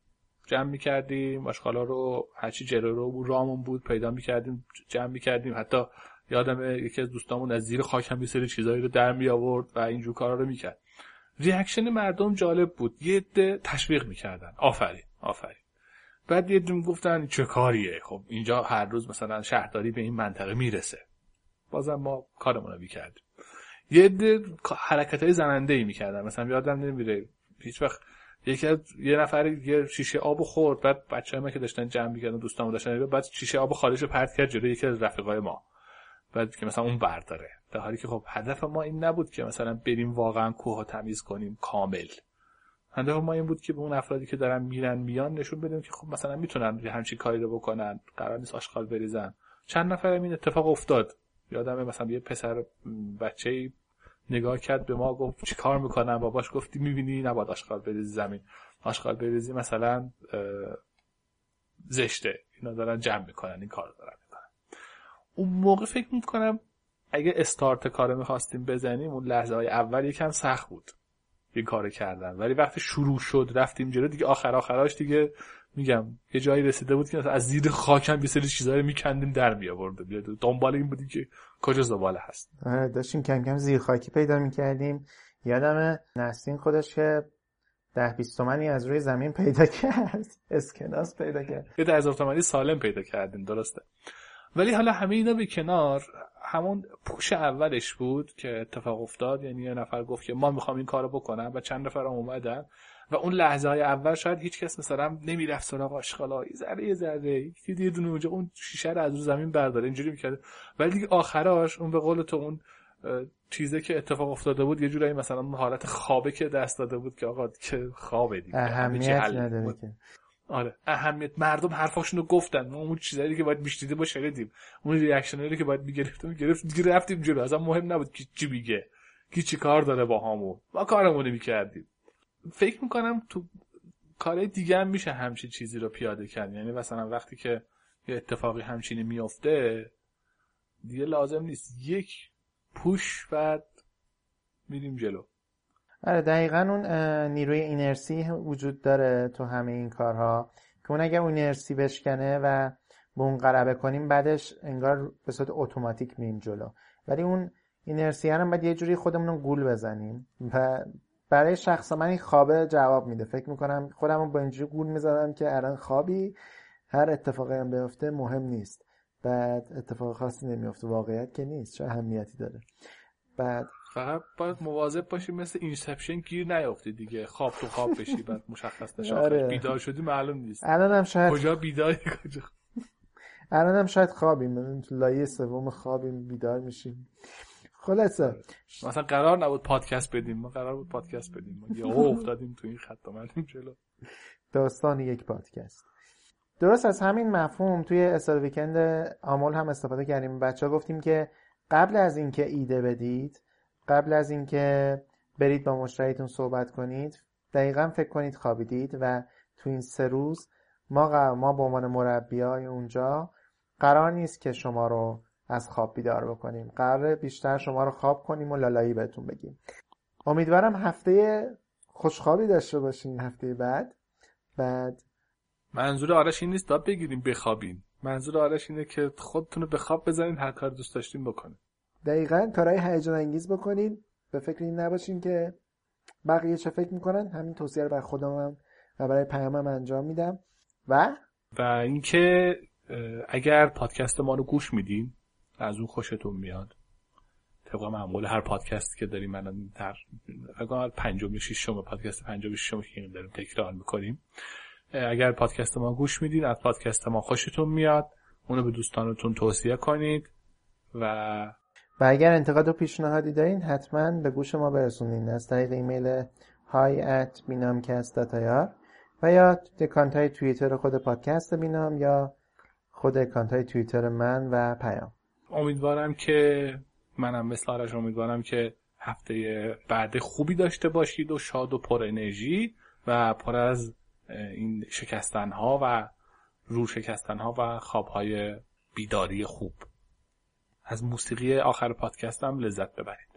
جمع می‌کردیم آشغالا رو هرچی جلو رو رامون بود پیدا می‌کردیم جمع می‌کردیم. حتی یادم یکی از دوستامون از زیر خاک هم سری چیزایی رو در می آورد و اینجور کارا رو می‌کرد. ریاکشن مردم جالب بود. یه عده تشویق می‌کردن. آفرین آفرین. بعد یه عده گفتن چه کاریه؟ خب اینجا هر روز مثلا شهرداری به این منطقه می‌رسه. بازم ما کارمون رو می‌کردیم. یه عده حرکت های زننده ای می‌کردن. مثلا یادم نمیره. هیچ وقت یکی از یه نفر یه شیشه آب خورد. بعد بچه ما که داشتن جمع می‌کردن دوستامون داشتن بعد شیشه آب خارج پرت کرد جلوی یکی از رفیقای ما. بعد که مثلا اون برداره در حالی که خب هدف ما این نبود که مثلا بریم واقعا کوه تمیز کنیم کامل. هدف ما این بود که به اون افرادی که دارن میرن میان نشون بدیم که خب مثلا می‌تونن همچین کاری رو بکنن قرار نیست آشغال بریزن. چند نفر این اتفاق افتاد. یادمه مثلا یه پسر بچه نگاه کرد به ما گفت چی کار می‌کنم؟ باباش گفتی می‌بینی نباید آشغال بریزی زمین. آشغال بریزی مثلا زشته. اینا دارن جمع می‌کنن این کار دارن. می‌کنن اون موقع فکر می‌کنم اگه استارت کار می‌خواستیم بزنیم اون لحظه های اول یکم سخت بود این کار کردن. ولی وقتی شروع شد رفتیم جلو دیگه آخر آخراش دیگه میگم یه جایی رسیده بود که از زیر خاکم یه سری چیزا رو میکندیم در می آوردیم دنبال این بودیم که کجا زباله هست آره داشتیم کم کم زیر خاکی پیدا می‌کردیم. یادم نسرین خودش که ده بیست تومنی از روی زمین پیدا کرد. <laughs> اسکناس پیدا کرد. یه ده هزار تومنی سالم پیدا کردیم درسته. ولی حالا همه اینا به کنار همون پوش اولش بود که اتفاق افتاد. یعنی یه نفر گفت که ما می‌خوام این کارو بکنم و چند نفر اومدن و اون لحظه های اول شاید هیچ کس مثلا نمی‌رفت سراغ آشغالا ذره یه ذره. یه دونه اونجا اون شیشه رو از رو زمین برداره اینجوری می‌کرد. ولی دیگه آخراش اون به قول تو اون چیزی که اتفاق افتاده بود یه جورایی مثلا اون حالت خوابه که دست داده بود که آقا که خوابه دیگه. اهمیت نداره که. آره. اهمیت مردم حرفاشونو گفتن. ما اون چیزایی که باید میشنیدیم با شنیدیم اون ریاکشنایی که باید می‌گرفتیم گرفت دیگه رفتیم جلو. اصلا مهم نبود کی چی میگه. کی چی کار داره با همون ما کارمون می‌کردیم. فکر می‌کنم تو کار دیگه هم میشه همچین چیزی رو پیاده کرد. یعنی مثلا وقتی که یه اتفاقی همچینی میافته دیگه لازم نیست. یک پوش بعد میریم جلو. آره دقیقا اون نیروی اینرسی وجود داره تو همه این کارها. که اون اگر اینرسی بشکنه و به اون قربه کنیم بعدش انگار به صورت اتوماتیک میریم جلو. ولی اون اینرسی هم باید یه جوری خودمون گول بزنیم. و برای شخص من این خوابه جواب میده. فکر می‌کنم خودم با اینجوری گول می‌زدم که الان خوابی هر اتفاقی هم بیفته مهم نیست. بعد اتفاق خاصی نمیفته واقعیت که نیست. چه اهمیتی داره. بعد فقط باید مواظب باشی مثل Inception گیر نیافتی دیگه. خواب تو خواب بشی بعد مشخص نشه. آره. بیدار شدی معلوم نیست. الانم شاید کجا بیداری کجا الانم شاید خوابیم. لایه سوم خوابیم بیدار میشیم. خلاصه. مثلا قرار نبود پادکست بدیم. ما قرار بود پادکست بدیم. ما یهو افتادیم تو این خط اومدیم جلو. داستان یک پادکست. درست از همین مفهوم توی استاد ویکند آمول هم استفاده کردیم. بچه ها گفتیم که قبل از اینکه ایده بدید قبل از اینکه برید با مشتریتون صحبت کنید دقیقا فکر کنید خوابیدید و تو این سه روز ما ما به عنوان مربیای اونجا قرار نیست که شما رو از خواب بیدار بکنیم. قرار بیشتر شما رو خواب کنیم و لالایی بهتون بگیم. امیدوارم هفته خوشخوابی داشته باشین هفته بعد. بعد منظور آرش این نیست داد بگیریم بخوابین منظور آرش اینه که خودتون رو به خواب بزنین هر کار دوست داشتین بکنین. دقیقا کارهای هیجان انگیز بکنین. به فکر این نباشین که بقیه چه فکر می‌کنن همین توصیه رو بر خودمم و برای پیامم انجام میدم. و و اینکه اگر پادکست ما رو گوش میدین از اون خوشتون میاد. طبق معمول هر پادکستی که داریم الان در اگر پنجم ششم پادکست پنجم ششم که داریم تکرار می‌کنیم. اگر پادکست ما گوش میدین از پادکست ما خوشتون میاد. اونو به دوستانتون توصیه کنید و و اگر انتقاد و پیشنهادی دارین حتما به گوش ما برسونین. از طریق ایمیل at binamcast.ir و یا account های توییتر خود پادکست بینام یا خود account های توییتر من و پیام. امیدوارم که منم مثل آرش امیدوارم که هفته بعد خوبی داشته باشید و شاد و پر انرژی و پر از این شکستن ها و رو شکستن ها و خواب های بیداری خوب. از موسیقی آخر پادکستم لذت ببرید.